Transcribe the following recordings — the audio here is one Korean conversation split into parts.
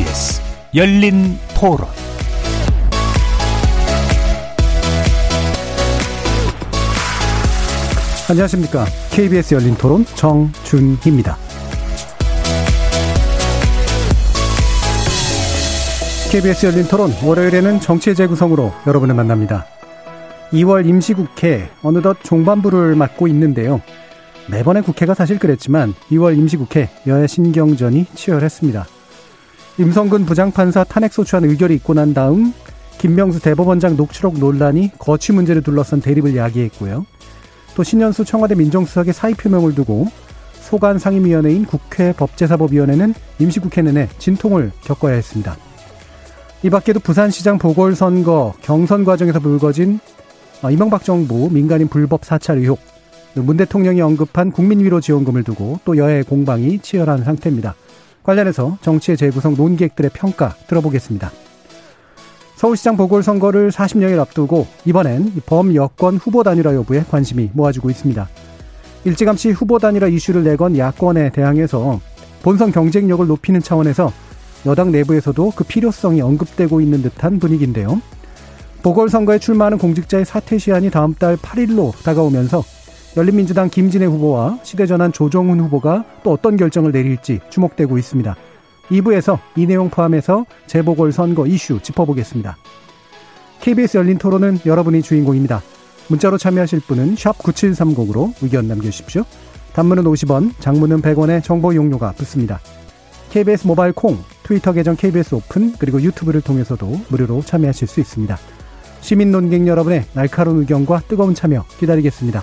KBS 열린 토론 안녕하십니까. KBS 열린 토론 정준희입니다. KBS 열린 토론 월요일에는 정치의 재구성으로 여러분을 만납니다. 2월 임시국회 어느덧 종반부를 맞고 있는데요. 매번의 국회가 사실 그랬지만 2월 임시국회 여야 신경전이 치열했습니다. 임성근 부장판사 탄핵소추안 의결이 있고 난 다음 김명수 대법원장 녹취록 논란이 거취 문제를 둘러싼 대립을 야기했고요. 또 신현수 청와대 민정수석의 사의 표명을 두고 소관 상임위원회인 국회 법제사법위원회는 임시국회 내내 진통을 겪어야 했습니다. 이 밖에도 부산시장 보궐선거 경선 과정에서 불거진 어, 이명박 정부 민간인 불법 사찰 의혹, 문 대통령이 언급한 국민위로 지원금을 두고 또 여야의 공방이 치열한 상태입니다. 관련해서 정치의 재구성 논객들의 평가 들어보겠습니다. 서울시장 보궐선거를 40여일 앞두고 이번엔 범여권 후보 단일화 여부에 관심이 모아지고 있습니다. 일찌감치 후보 단일화 이슈를 내건 야권에 대항해서 본선 경쟁력을 높이는 차원에서 여당 내부에서도 그 필요성이 언급되고 있는 듯한 분위기인데요. 보궐선거에 출마하는 공직자의 사퇴 시한이 다음 달 8일로 다가오면서 열린민주당 김진애 후보와 시대전환 조정훈 후보가 또 어떤 결정을 내릴지 주목되고 있습니다. 2부에서 이 내용 포함해서 재보궐선거 이슈 짚어보겠습니다. KBS 열린 토론은 여러분이 주인공입니다. 문자로 참여하실 분은 9730으로 의견 남겨주십시오. 단문은 50원, 장문은 100원의 정보 용료가 붙습니다. KBS 모바일 콩, 트위터 계정 KBS 오픈, 그리고 유튜브를 통해서도 무료로 참여하실 수 있습니다. 시민 논객 여러분의 날카로운 의견과 뜨거운 참여 기다리겠습니다.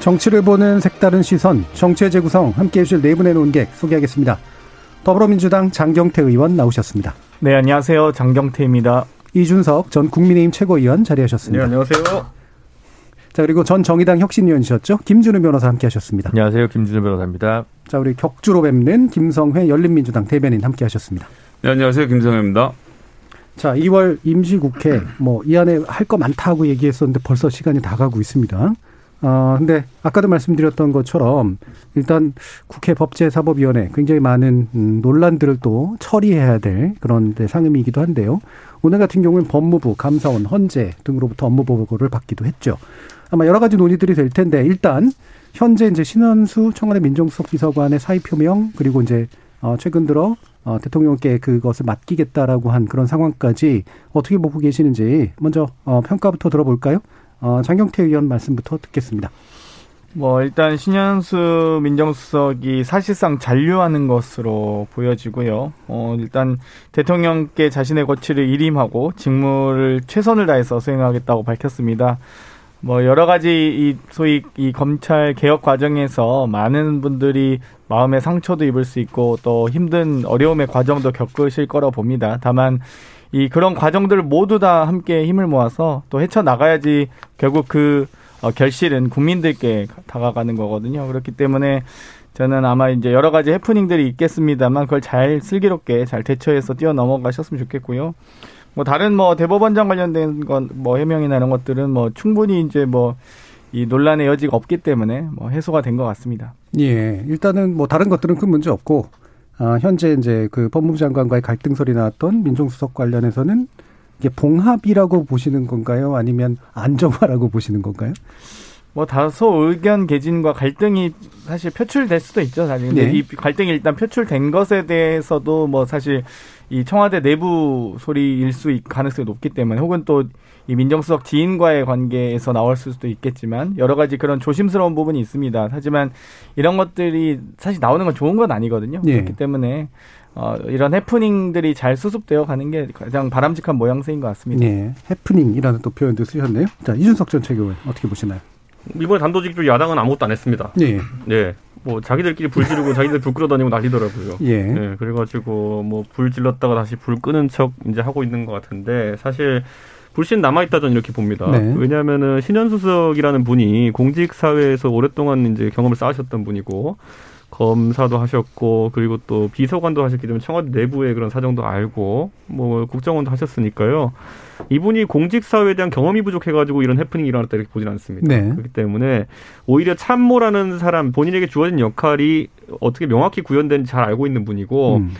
정치를 보는 색다른 시선, 정치의 재구성 함께해 주실 네 분의 논객 소개하겠습니다. 더불어민주당 장경태 의원 나오셨습니다. 네, 안녕하세요. 장경태입니다. 이준석 전 국민의힘 최고위원 자리하셨습니다. 네, 안녕하세요. 자, 그리고 전 정의당 혁신위원이셨죠. 김준우 변호사 함께 하셨습니다. 안녕하세요. 김준우 변호사입니다. 자, 우리 격주로 뵙는 김성회 열린민주당 대변인 함께 하셨습니다. 네, 안녕하세요. 김성회입니다. 자, 2월 임시국회, 뭐, 이 안에 할 거 많다고 얘기했었는데 벌써 시간이 다 가고 있습니다. 어, 근데 아까도 말씀드렸던 것처럼 일단 국회 법제사법위원회 굉장히 많은 음, 논란들을 또 처리해야 될 그런 데 상임이기도 한데요. 오늘 같은 경우는 법무부, 감사원, 헌재 등으로부터 업무 보고를 받기도 했죠. 아마 여러 가지 논의들이 될 텐데 일단 현재 이제 신원수 청와대 민정수석 비서관의 사의 표명 그리고 이제 어 최근 들어 어 대통령께 그것을 맡기겠다라고 한 그런 상황까지 어떻게 보고 계시는지 먼저 어 평가부터 들어볼까요? 어, 장경태 의원 말씀부터 듣겠습니다. 뭐 일단 신현수 민정수석이 사실상 잔류하는 것으로 보여지고요. 어 일단 대통령께 자신의 거취를 일임하고 직무를 최선을 다해서 수행하겠다고 밝혔습니다. 뭐 여러 가지 이 소위 이 검찰 개혁 과정에서 많은 분들이 마음의 상처도 입을 수 있고 또 힘든 어려움의 과정도 겪으실 거라 봅니다. 다만 이 그런 과정들을 모두 다 함께 힘을 모아서 또 헤쳐 나가야지 결국 그 어, 결실은 국민들께 다가가는 거거든요. 그렇기 때문에 저는 아마 이제 여러 가지 해프닝들이 있겠습니다만 그걸 잘 슬기롭게 잘 대처해서 뛰어넘어가셨으면 좋겠고요. 뭐 다른 뭐 대법원장 관련된 건 뭐 해명이나 이런 것들은 뭐 충분히 이제 뭐 이 논란의 여지가 없기 때문에 뭐 해소가 된 것 같습니다. 예, 일단은 뭐 다른 것들은 큰 문제 없고 아, 현재 이제 그 법무부 장관과의 갈등설이 나왔던 민정수석 관련해서는 이게 봉합이라고 보시는 건가요? 아니면 안정화라고 보시는 건가요? 뭐 다소 의견 개진과 갈등이 사실 표출될 수도 있죠. 사실 근데 네. 이 갈등이 일단 표출된 것에 대해서도 뭐 사실 이 청와대 내부 소리일 수 가능성이 높기 때문에 혹은 또 이 민정수석 지인과의 관계에서 나올 수도 있겠지만 여러 가지 그런 조심스러운 부분이 있습니다. 하지만 이런 것들이 사실 나오는 건 좋은 건 아니거든요. 네. 그렇기 때문에 어, 이런 해프닝들이 잘 수습되어 가는 게 가장 바람직한 모양새인 것 같습니다. 네, 해프닝이라는 또 표현도 쓰셨네요. 자, 이준석 전 최고위원 어떻게 보시나요? 이번에 단도직입 야당은 아무것도 안 했습니다. 네. 네. 뭐 자기들끼리 불 지르고 자기들 불 끌어다니고 난리더라고요. 예. 네, 그래가지고 뭐 불 질렀다가 다시 불 끄는 척 이제 하고 있는 것 같은데 사실 불신 남아있다 저는 이렇게 봅니다. 네. 왜냐하면은 신현수석이라는 분이 공직 사회에서 오랫동안 이제 경험을 쌓으셨던 분이고 검사도 하셨고 그리고 또 비서관도 하셨기 때문에 청와대 내부의 그런 사정도 알고 뭐 국정원도 하셨으니까요. 이분이 공직 사회에 대한 경험이 부족해가지고 이런 해프닝이 일어났다 이렇게 보진 않습니다. 네. 그렇기 때문에 오히려 참모라는 사람 본인에게 주어진 역할이 어떻게 명확히 구현되는지 잘 알고 있는 분이고 음.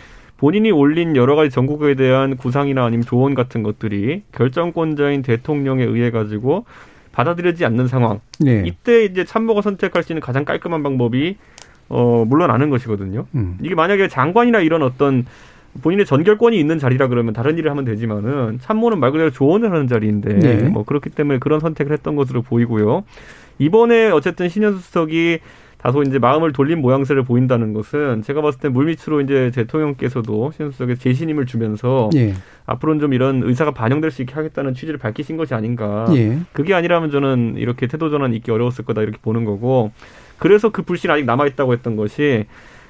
본인이 올린 여러 가지 전국에 대한 구상이나 아니면 조언 같은 것들이 결정권자인 대통령에 의해 가지고 받아들여지지 않는 상황. 예. 이때 이제 참모가 선택할 수 있는 가장 깔끔한 방법이 어 물러나는 것이거든요. 음. 이게 만약에 장관이나 이런 어떤 본인의 전결권이 있는 자리라 그러면 다른 일을 하면 되지만은 참모는 말 그대로 조언을 하는 자리인데 네. 뭐 그렇기 때문에 그런 선택을 했던 것으로 보이고요. 이번에 어쨌든 신현수 수석이 다소 이제 마음을 돌린 모양새를 보인다는 것은 제가 봤을 때 물밑으로 이제 대통령께서도 신현수 수석에 재신임을 주면서 예. 앞으로는 좀 이런 의사가 반영될 수 있게 하겠다는 취지를 밝히신 것이 아닌가. 예. 그게 아니라면 저는 이렇게 태도 전환이 있기 어려웠을 거다 이렇게 보는 거고 그래서 그 불신이 아직 남아 있다고 했던 것이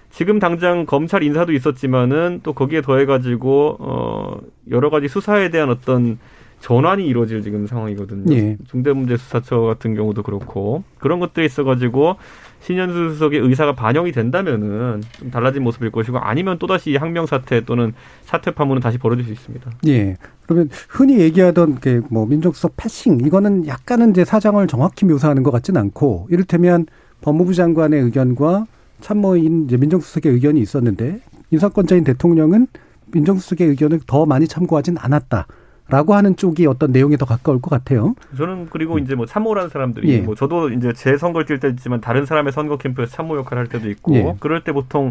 지금 당장 검찰 인사도 있었지만은 또 거기에 더해 가지고 어 여러 가지 수사에 대한 어떤 전환이 이루어질 지금 상황이거든요. 예. 중대문제수사처 같은 경우도 그렇고 그런 것들이 있어가지고 신현수 수석의 의사가 반영이 된다면은 좀 달라진 모습일 것이고 아니면 또다시 항명 사태 또는 사퇴 파문은 다시 벌어질 수 있습니다. 예. 그러면 흔히 얘기하던 그뭐 민정수석 패싱 이거는 약간은 이제 사정을 정확히 묘사하는 것 같지는 않고 이를테면 법무부 장관의 의견과 참모인 이제 민정수석의 의견이 있었는데 인사권자인 대통령은 민정수석의 의견을 더 많이 참고하진 않았다. 라고 하는 쪽이 어떤 내용에 더 가까울 것 같아요. 저는 그리고 이제 뭐 참모라는 사람들이 예. 뭐 저도 이제 제 선거를 뛸 때도 있지만 다른 사람의 선거 캠프에서 참모 역할을 할 때도 있고 예. 그럴 때 보통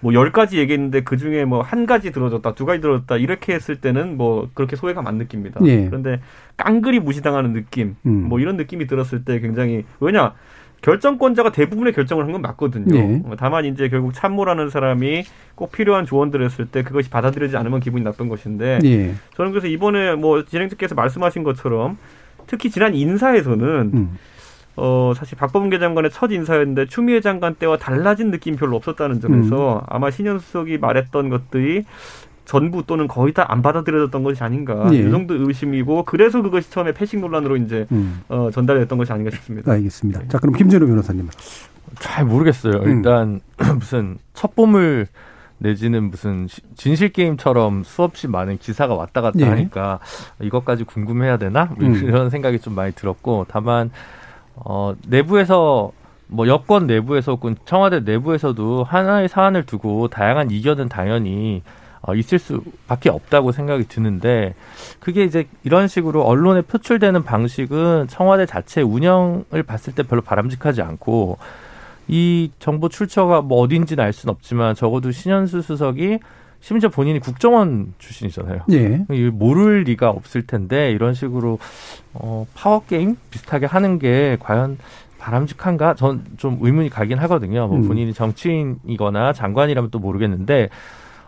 뭐 열 가지 얘기했는데 그 중에 뭐 한 가지 들어줬다 두 가지 들어줬다 이렇게 했을 때는 뭐 그렇게 소외감 안 느낍니다. 예. 그런데 깡그리 무시당하는 느낌 음. 뭐 이런 느낌이 들었을 때 굉장히 왜냐 결정권자가 대부분의 결정을 한 건 맞거든요. 예. 어, 다만 이제 결국 참모라는 사람이 꼭 필요한 조언들을 했을 때 그것이 받아들여지지 않으면 기분이 나쁜 것인데 예. 저는 그래서 이번에 뭐 진행자께서 말씀하신 것처럼 특히 지난 인사에서는 음. 어 사실 박범계 장관의 첫 인사였는데 추미애 장관 때와 달라진 느낌이 별로 없었다는 점에서 음. 아마 신현수 석이 말했던 것들이 전부 또는 거의 다 안 받아들여졌던 것이 아닌가 예. 이 정도 의심이고 그래서 그것이 처음에 패싱 논란으로 이제 음. 어, 전달됐던 것이 아닌가 싶습니다. 알겠습니다. 자, 그럼 김준호 변호사님. 잘 모르겠어요. 음. 일단 무슨 첩보물 내지는 무슨 시- 진실 게임처럼 수없이 많은 기사가 왔다 갔다 예. 하니까 이것까지 궁금해야 되나 뭐 음. 이런 생각이 좀 많이 들었고 다만 어 내부에서 뭐 여권 내부에서 혹은 청와대 내부에서도 하나의 사안을 두고 다양한 이견은 당연히 어, 있을 수밖에 없다고 생각이 드는데 그게 이제 이런 식으로 언론에 표출되는 방식은 청와대 자체 운영을 봤을 때 별로 바람직하지 않고 이 정보 출처가 뭐 어딘지는 알 수는 없지만 적어도 신현수 수석이 심지어 본인이 국정원 출신이잖아요. 예. 이 모를 리가 없을 텐데 이런 식으로 어 파워 게임 비슷하게 하는 게 과연 바람직한가? 전 좀 의문이 가긴 하거든요. 뭐 음. 본인이 정치인이거나 장관이라면 또 모르겠는데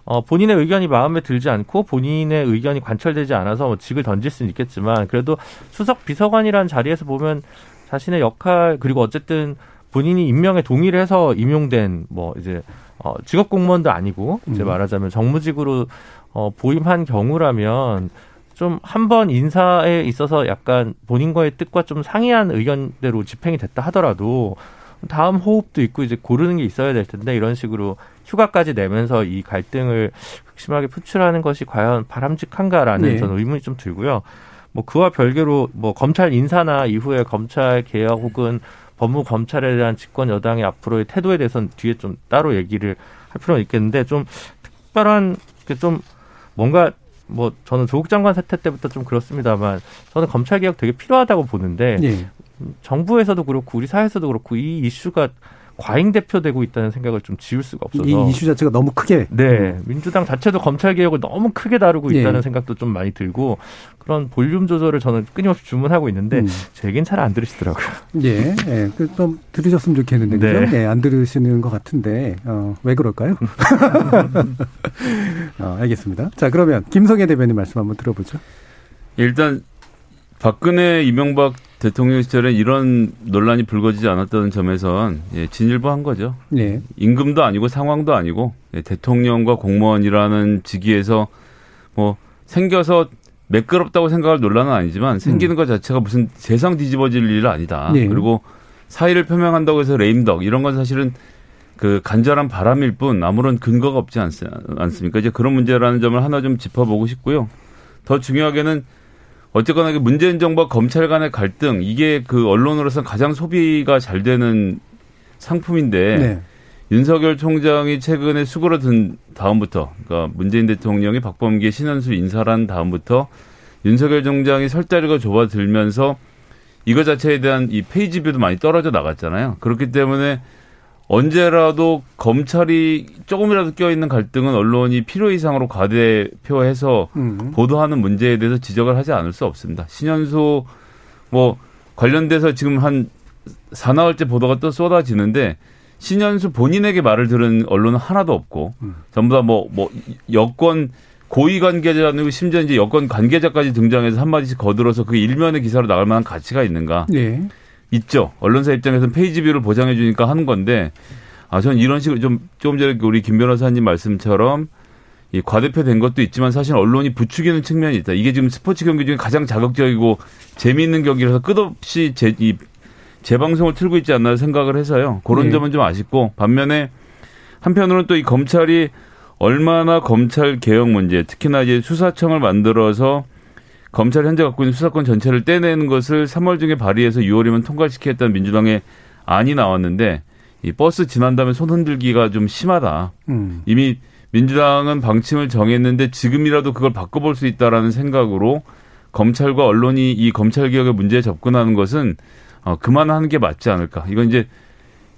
어 본인의 의견이 마음에 들지 않고 본인의 의견이 관철되지 않아서 뭐 직을 던질 수는 있겠지만 그래도 수석 비서관이라는 자리에서 보면 자신의 역할 그리고 어쨌든 본인이 임명에 동의를 해서 임용된 뭐 이제 어 직업 공무원도 아니고 이제 음. 말하자면 정무직으로 어 보임한 경우라면 좀 한 번 인사에 있어서 약간 본인과의 뜻과 좀 상이한 의견대로 집행이 됐다 하더라도 다음 호흡도 있고 이제 고르는 게 있어야 될 텐데 이런 식으로 휴가까지 내면서 이 갈등을 극심하게 표출하는 것이 과연 바람직한가라는 네. 저는 의문이 좀 들고요. 뭐 그와 별개로 뭐 검찰 인사나 이후에 검찰 개혁 혹은 법무 검찰에 대한 집권 여당의 앞으로의 태도에 대해서는 뒤에 좀 따로 얘기를 할 필요는 있겠는데 좀 특별한 그좀 뭔가 뭐 저는 조국 장관 사태 때부터 좀 그렇습니다만 저는 검찰 개혁 되게 필요하다고 보는데 예. 정부에서도 그렇고 우리 사회에서도 그렇고 이 이슈가 과잉 대표되고 있다는 생각을 좀 지울 수가 없어서 이 이슈 자체가 너무 크게 네 민주당 자체도 검찰 개혁을 너무 크게 다루고 예. 있다는 생각도 좀 많이 들고 그런 볼륨 조절을 저는 끊임없이 주문하고 있는데 음. 제 얘기는 잘 안 들으시더라고요. 예, 예. 그좀 들으셨으면 좋겠는데, 네. 그죠? 예, 안 들으시는 것 같은데, 어, 왜 그럴까요? 어, 알겠습니다. 자, 그러면 김성애 대변인 말씀 한번 들어보죠. 일단 박근혜 이명박 대통령 시절에 이런 논란이 불거지지 않았던 점에선 예, 진일보한 거죠. 네. 임금도 아니고 상황도 아니고 예, 대통령과 공무원이라는 직위에서 뭐 생겨서 매끄럽다고 생각할 논란은 아니지만 생기는 것 자체가 무슨 세상 뒤집어질 일은 아니다. 네. 그리고 사의를 표명한다고 해서 레임덕 이런 건 사실은 그 간절한 바람일 뿐 아무런 근거가 없지 않, 않습니까? 이제 그런 문제라는 점을 하나 좀 짚어보고 싶고요. 더 중요하게는 어쨌거나 그 문재인 정부와 검찰 간의 갈등 이게 그 언론으로서 가장 소비가 잘 되는 상품인데 네. 윤석열 총장이 최근에 수그러든 다음부터 그러니까 문재인 대통령이 박범계 신현수 인사란 다음부터 윤석열 총장이 설 자리가 좁아들면서 이거 자체에 대한 이 page view도 많이 떨어져 나갔잖아요. 그렇기 때문에 언제라도 검찰이 조금이라도 껴있는 갈등은 언론이 필요 이상으로 과대표해서 음. 보도하는 문제에 대해서 지적을 하지 않을 수 없습니다. 신현수 뭐 관련돼서 지금 한 사나흘째 보도가 또 쏟아지는데 신현수 본인에게 말을 들은 언론은 하나도 없고 전부 다 뭐 뭐 여권 고위 관계자 아니고 심지어 이제 여권 관계자까지 등장해서 한 마디씩 거들어서 그게 일면의 기사로 나갈 만한 가치가 있는가? 네. 있죠. 언론사 입장에서는 page view를 보장해 주니까 하는 건데 아 저는 이런 식으로 좀 조금 전에 우리 김 변호사님 말씀처럼 이 과대표된 것도 있지만 사실 언론이 부추기는 측면이 있다. 이게 지금 스포츠 경기 중에 가장 자극적이고 재미있는 경기라서 끝없이 제, 이 재방송을 틀고 있지 않나 생각을 해서요. 그런 네. 점은 좀 아쉽고 반면에 한편으로는 또 이 검찰이 얼마나 검찰 개혁 문제, 특히나 이제 수사청을 만들어서 검찰 현재 갖고 있는 수사권 전체를 떼내는 것을 3월 중에 발의해서 6월이면 통과시키겠다는 민주당의 안이 나왔는데 이 버스 지난 다음에 손 흔들기가 좀 심하다. 음. 이미 민주당은 방침을 정했는데 지금이라도 그걸 바꿔볼 수 있다라는 생각으로 검찰과 언론이 이 검찰 개혁의 문제에 접근하는 것은 어, 그만하는 게 맞지 않을까. 이건 이제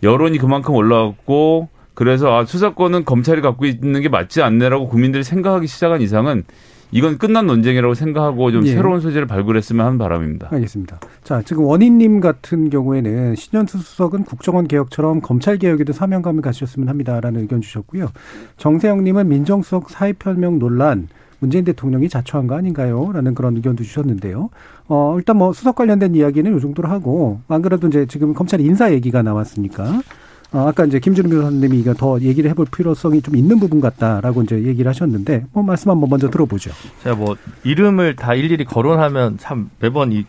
여론이 그만큼 올라왔고 그래서 아, 수사권은 검찰이 갖고 있는 게 맞지 않네라고 국민들이 생각하기 시작한 이상은 이건 끝난 논쟁이라고 생각하고 좀 예. 새로운 소재를 발굴했으면 하는 바람입니다. 알겠습니다. 자, 지금 원희님 같은 경우에는 신현수 수석은 국정원 개혁처럼 검찰 개혁에도 사명감을 가지셨으면 합니다라는 의견 주셨고요. 정세영님은 민정수석 사회표명 논란 문재인 대통령이 자초한 거 아닌가요? 라는 그런 의견도 주셨는데요. 어, 일단 뭐 수석 관련된 이야기는 이 정도로 하고, 안 그래도 이제 지금 검찰 인사 얘기가 나왔으니까, 어, 아까 이제 김준우 변호사님이 이거 더 얘기를 해볼 필요성이 좀 있는 부분 같다라고 이제 얘기를 하셨는데, 뭐 말씀 한번 먼저 들어보죠. 제가 뭐 이름을 다 일일이 거론하면 참 매번 이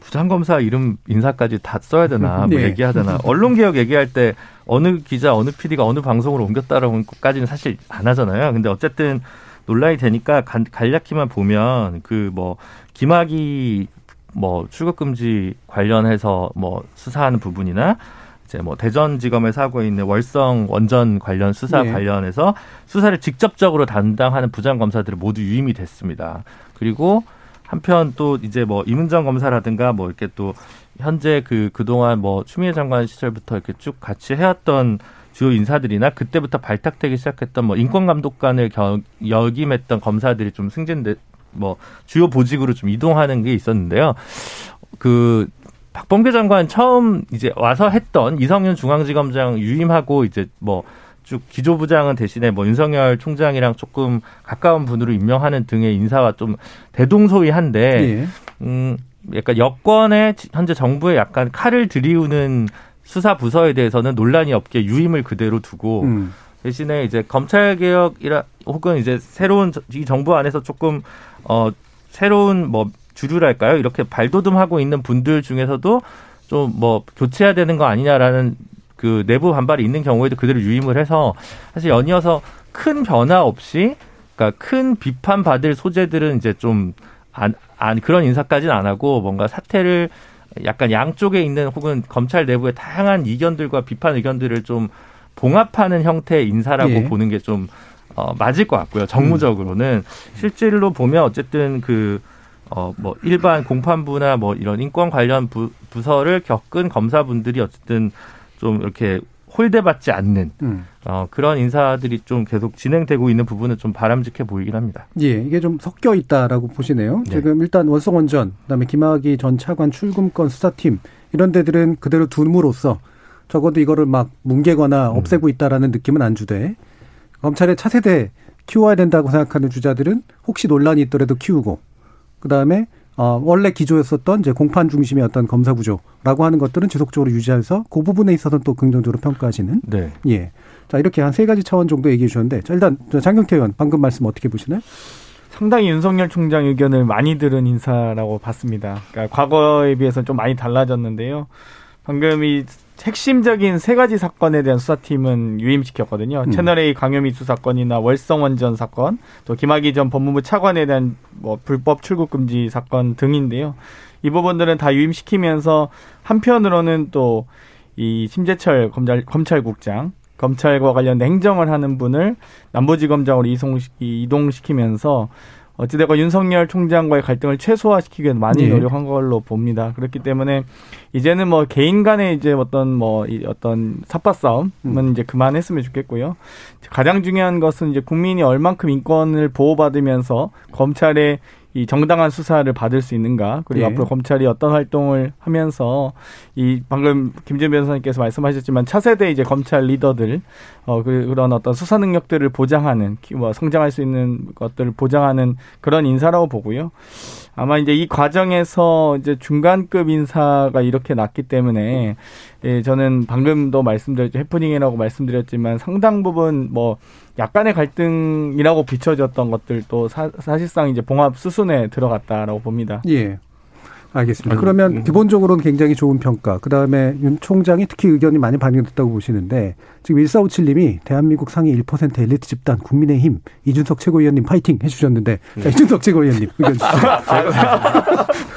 부장검사 이름 인사까지 다 써야 되나 뭐 네. 얘기해야 되나 언론 개혁 얘기할 때 어느 기자 어느 PD가 어느 방송으로 옮겼다라는 것까지는 사실 안 하잖아요. 근데 어쨌든 논란이 되니까 간- 간략히만 보면 그 뭐 김학의 뭐 출국 금지 관련해서 뭐 수사하는 부분이나 이제 뭐 대전지검에서 하고 있는 월성 원전 관련 수사 네. 관련해서 수사를 직접적으로 담당하는 부장 검사들이 모두 유임이 됐습니다. 그리고 한편 또 이제 뭐 이문정 검사라든가 뭐 이렇게 또 현재 그 그동안 뭐 추미애 장관 시절부터 이렇게 쭉 같이 해왔던 주요 인사들이나 그때부터 발탁되기 시작했던 뭐 인권감독관을 겨- 역임했던 검사들이 좀 승진돼 뭐 주요 보직으로 좀 이동하는 게 있었는데요. 그 박범계 장관 처음 이제 와서 했던 이성윤 중앙지검장 유임하고 이제 뭐 쭉 기조부장은 대신에 뭐 윤석열 총장이랑 조금 가까운 분으로 임명하는 등의 인사와 좀 대동소이한데 예. 음 약간 여권의 현재 정부에 약간 칼을 들이우는 수사 부서에 대해서는 논란이 없게 유임을 그대로 두고 음. 대신에 이제 검찰 개혁이라 혹은 이제 새로운 저- 이 정부 안에서 조금 어 새로운 뭐 주류랄까요 이렇게 발돋움하고 있는 분들 중에서도 좀 뭐 교체해야 되는 거 아니냐라는 그 내부 반발이 있는 경우에도 그대로 유임을 해서 사실 연이어서 큰 변화 없이 그러니까 큰 비판 받을 소재들은 이제 좀 안 안 그런 인사까지는 안 하고 뭔가 사태를 약간 양쪽에 있는 혹은 검찰 내부의 다양한 이견들과 비판 의견들을 좀 봉합하는 형태의 인사라고 예. 보는 게 좀 어, 맞을 것 같고요. 정무적으로는 실질로 보면 어쨌든 그 어, 뭐, 일반 공판부나 뭐, 이런 인권 관련 부, 부서를 겪은 검사분들이 어쨌든 좀 이렇게 홀대받지 않는, 음. 어, 그런 인사들이 좀 계속 진행되고 있는 부분은 좀 바람직해 보이긴 합니다. 예, 이게 좀 섞여 있다라고 보시네요. 네. 지금 일단 원성원 전, 그다음에 김학의 전 차관 출금권 수사팀 이런 데들은 그대로 둠으로써 적어도 이거를 막 뭉개거나 음. 없애고 있다라는 느낌은 안 주되 검찰의 차세대 키워야 된다고 생각하는 주자들은 혹시 논란이 있더라도 키우고 그다음에 어, 원래 기조였었던 이제 공판 중심의 어떤 검사 구조라고 하는 것들은 지속적으로 유지해서 그 부분에 있어서는 또 긍정적으로 평가하시는. 네. 예. 자, 이렇게 한 세 가지 차원 정도 얘기해 주셨는데, 자, 일단 장경태 의원 방금 말씀 어떻게 보시나요? 상당히 윤석열 총장 의견을 많이 들은 인사라고 봤습니다. 그러니까 과거에 비해서 좀 많이 달라졌는데요. 방금 이 핵심적인 세 가지 사건에 대한 수사팀은 유임시켰거든요. 음. 채널A 강요미수 사건이나 월성원전 사건, 또 김학의 전 법무부 차관에 대한 뭐 불법 출국 금지 사건 등인데요. 이 부분들은 다 유임시키면서 한편으로는 또 이 심재철 검찰 검찰국장 검찰과 관련된 행정을 하는 분을 남부지검장으로 이송 이동시키면서 어찌되건 윤석열 총장과의 갈등을 최소화시키기 위해 많이 예. 노력한 걸로 봅니다. 그렇기 때문에 이제는 뭐 개인 간의 이제 어떤 뭐이 어떤 삽바 싸움은 음. 이제 그만했으면 좋겠고요. 가장 중요한 것은 이제 국민이 얼만큼 인권을 보호받으면서 검찰의 이 정당한 수사를 받을 수 있는가 그리고 예. 앞으로 검찰이 어떤 활동을 하면서 이 방금 김준 변호사님께서 말씀하셨지만 차세대 이제 검찰 리더들 어 그- 그런 어떤 수사 능력들을 보장하는 기- 뭐 성장할 수 있는 것들을 보장하는 그런 인사라고 보고요. 아마 이제 이 과정에서 이제 중간급 인사가 이렇게 났기 때문에 예, 저는 방금도 말씀드렸죠. 해프닝이라고 말씀드렸지만 상당 부분 뭐 약간의 갈등이라고 비춰졌던 것들도 사, 사실상 이제 봉합 수순에 들어갔다라고 봅니다. 예. 알겠습니다. 아니, 그러면 음. 기본적으로는 굉장히 좋은 평가. 그 다음에 윤 총장이 특히 의견이 많이 반영됐다고 보시는데 지금 1457님이 대한민국 상위 1% 엘리트 집단 국민의힘 이준석 최고위원님 파이팅 해주셨는데 자, 이준석 최고위원님 의견 주시죠.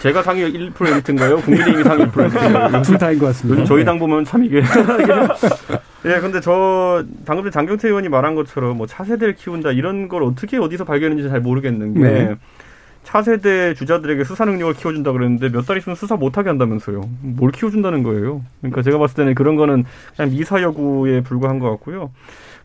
제가 상위 1%인가요? 국민의힘이 상위 1%인가요? 둘 다인 것 같습니다. 요즘 저희 당 보면 참 이게. 예, 근데 저 방금 전에 장경태 의원이 말한 것처럼 뭐 차세대를 키운다 이런 걸 어떻게 어디서 발견했는지 잘 모르겠는 게 네. 차세대 주자들에게 수사 능력을 키워준다 그랬는데 몇 달 있으면 수사 못하게 한다면서요. 뭘 키워준다는 거예요. 그러니까 제가 봤을 때는 그런 거는 그냥 미사 여구에 불과한 것 같고요.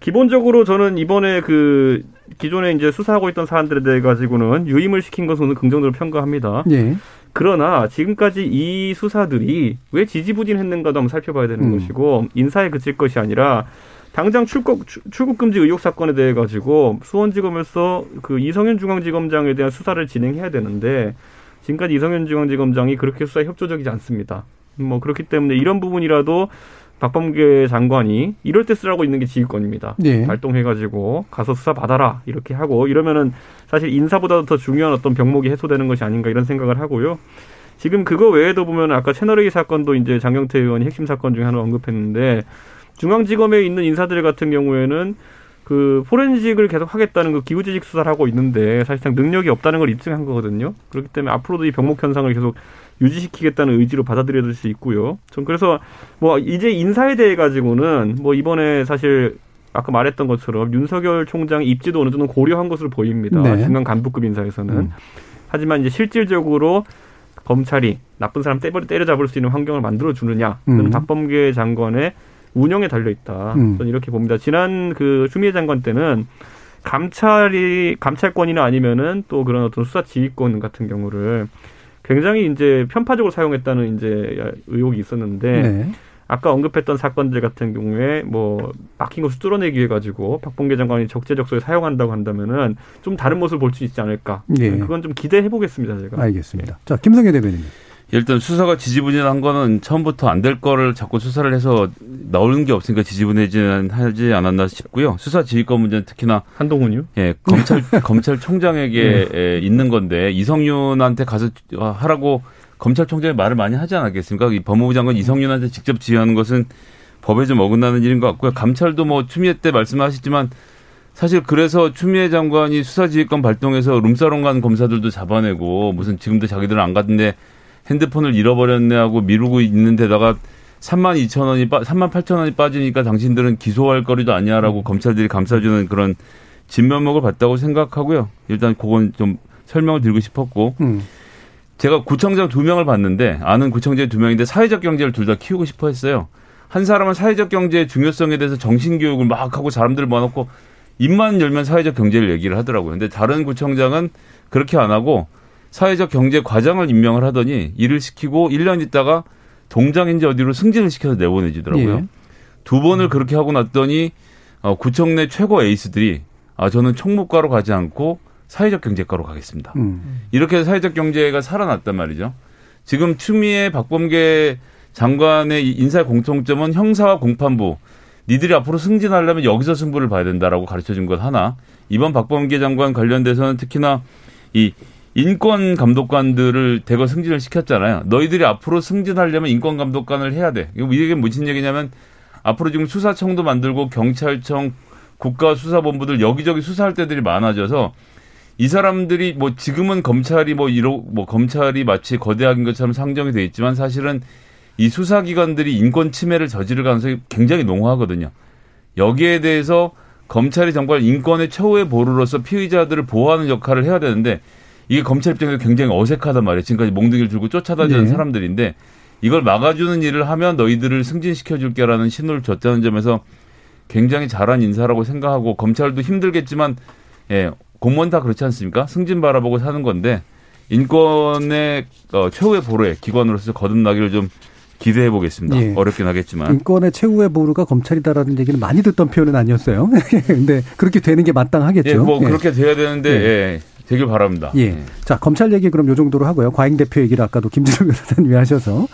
기본적으로 저는 이번에 그 기존에 이제 수사하고 있던 사안들에 대해 가지고는 유임을 시킨 것은 긍정적으로 평가합니다. 예. 그러나 지금까지 이 수사들이 왜 지지부진했는가도 한번 살펴봐야 되는 음. 것이고 인사에 그칠 것이 아니라 당장 출국 출- 출국 금지 의혹 사건에 대해 가지고 수원지검에서 그 이성윤 중앙지검장에 대한 수사를 진행해야 되는데 지금까지 이성윤 중앙지검장이 그렇게 수사에 협조적이지 않습니다. 뭐 그렇기 때문에 이런 부분이라도 박범계 장관이 이럴 때 쓰라고 있는 게 지휘권입니다. 예. 발동해가지고 가서 수사 받아라 이렇게 하고 이러면은 사실 인사보다 더 중요한 어떤 병목이 해소되는 것이 아닌가 이런 생각을 하고요. 지금 그거 외에도 보면 아까 채널A 사건도 이제 장경태 의원이 핵심 사건 중에 하나 언급했는데 중앙지검에 있는 인사들 같은 경우에는 그 포렌식을 계속 하겠다는 그 기후지식 수사를 하고 있는데 사실상 능력이 없다는 걸 입증한 거거든요. 그렇기 때문에 앞으로도 이 병목 현상을 계속 유지시키겠다는 의지로 받아들여야 될수 있고요. 전 그래서 뭐 이제 인사에 대해 가지고는 뭐 이번에 사실 아까 말했던 것처럼 윤석열 총장의 입지도 어느 정도 고려한 것으로 보입니다. 네. 중간 간부급 인사에서는. 음. 하지만 이제 실질적으로 검찰이 나쁜 사람 때려, 때려잡을 수 있는 환경을 만들어 주느냐, 그는 음. 박범계 장관의 운영에 달려 있다. 음. 저는 이렇게 봅니다. 지난 그 추미애 장관 때는 감찰이 감찰권이나 아니면은 또 그런 어떤 수사 지휘권 같은 경우를 굉장히 이제 편파적으로 사용했다는 이제 의혹이 있었는데 네. 아까 언급했던 사건들 같은 경우에 뭐 막힌 것을 뚫어내기 위해 가지고 박봉계 장관이 적재적소에 사용한다고 한다면은 좀 다른 모습을 볼 수 있지 않을까. 예. 그건 좀 기대해 보겠습니다, 제가. 알겠습니다. 자, 김성현 대변인. 일단 수사가 지지부진한 거는 처음부터 안 될 거를 자꾸 수사를 해서 나오는 게 없으니까 지지부진하지 않았나 싶고요. 수사 지휘권 문제는 특히나 한동훈이요? 예, 검찰 검찰총장에게 에, 있는 건데 이성윤한테 가서 하라고 검찰총장이 말을 많이 하지 않았겠습니까? 이 법무부 장관 이성윤한테 직접 지휘하는 것은 법에 좀 어긋나는 일인 것 같고요. 감찰도 뭐 추미애 때 말씀하셨지만 사실 그래서 추미애 장관이 수사지휘권 발동해서 룸사롱 간 검사들도 잡아내고 무슨 지금도 자기들은 안 갔는데 핸드폰을 잃어버렸네 하고 미루고 있는 데다가 3만 2천 원이 빠, 3만 8천 원이 빠지니까 당신들은 기소할 거리도 아니야라고 검찰들이 감싸주는 그런 진면목을 봤다고 생각하고요. 일단 그건 좀 설명을 드리고 싶었고 음. 제가 구청장 두 명을 봤는데 아는 구청장 두 명인데 사회적 경제를 둘 다 키우고 싶어 했어요. 한 사람은 사회적 경제의 중요성에 대해서 정신 교육을 막 하고 사람들을 모아놓고 입만 열면 사회적 경제를 얘기를 하더라고요. 근데 다른 구청장은 그렇게 안 하고 사회적 경제 과장을 임명을 하더니 일을 시키고 1년 있다가 동장인지 어디로 승진을 시켜서 내보내주더라고요. 예. 두 번을 그렇게 하고 났더니 어, 구청 내 최고 에이스들이 아 저는 총무과로 가지 않고 사회적 경제가로 가겠습니다. 음. 이렇게 해서 사회적 경제가 살아났단 말이죠. 지금 추미애 박범계 장관의 이 인사의 공통점은 형사와 공판부 니들이 앞으로 승진하려면 여기서 승부를 봐야 된다라고 가르쳐 준 것 하나. 이번 박범계 장관 관련돼서는 특히나 이 인권 감독관들을 대거 승진을 시켰잖아요. 너희들이 앞으로 승진하려면 인권 감독관을 해야 돼. 이게 무슨 얘기냐면 앞으로 지금 수사청도 만들고 경찰청, 국가수사본부들 여기저기 수사할 때들이 많아져서 이 사람들이 뭐 지금은 검찰이 뭐 이러 뭐 검찰이 마치 거대한 것처럼 상정이 돼 있지만 사실은 이 수사기관들이 인권 침해를 저지를 가능성이 굉장히 농후하거든요. 여기에 대해서 검찰이 정말 인권의 최후의 보루로서 피의자들을 보호하는 역할을 해야 되는데 이게 검찰 입장에서 굉장히 어색하단 말이에요. 지금까지 몽둥이를 들고 쫓아다니는 네. 사람들인데 이걸 막아주는 일을 하면 너희들을 승진시켜 줄게라는 신호를 줬다는 점에서 굉장히 잘한 인사라고 생각하고 검찰도 힘들겠지만 예, 공무원 다 그렇지 않습니까? 승진 바라보고 사는 건데 인권의 어, 최후의 보루에 기관으로서 거듭나기를 좀 기대해 보겠습니다. 예. 어렵긴 하겠지만. 인권의 최후의 보루가 검찰이다라는 얘기는 많이 듣던 표현은 아니었어요. 근데 그렇게 되는 게 마땅하겠죠. 예, 뭐 예. 그렇게 돼야 되는데 예. 되길 바랍니다. 예. 자, 검찰 얘기 그럼 요 정도로 하고요. 과잉 대표 얘기를 아까도 김진호 변호사님이 하셔서.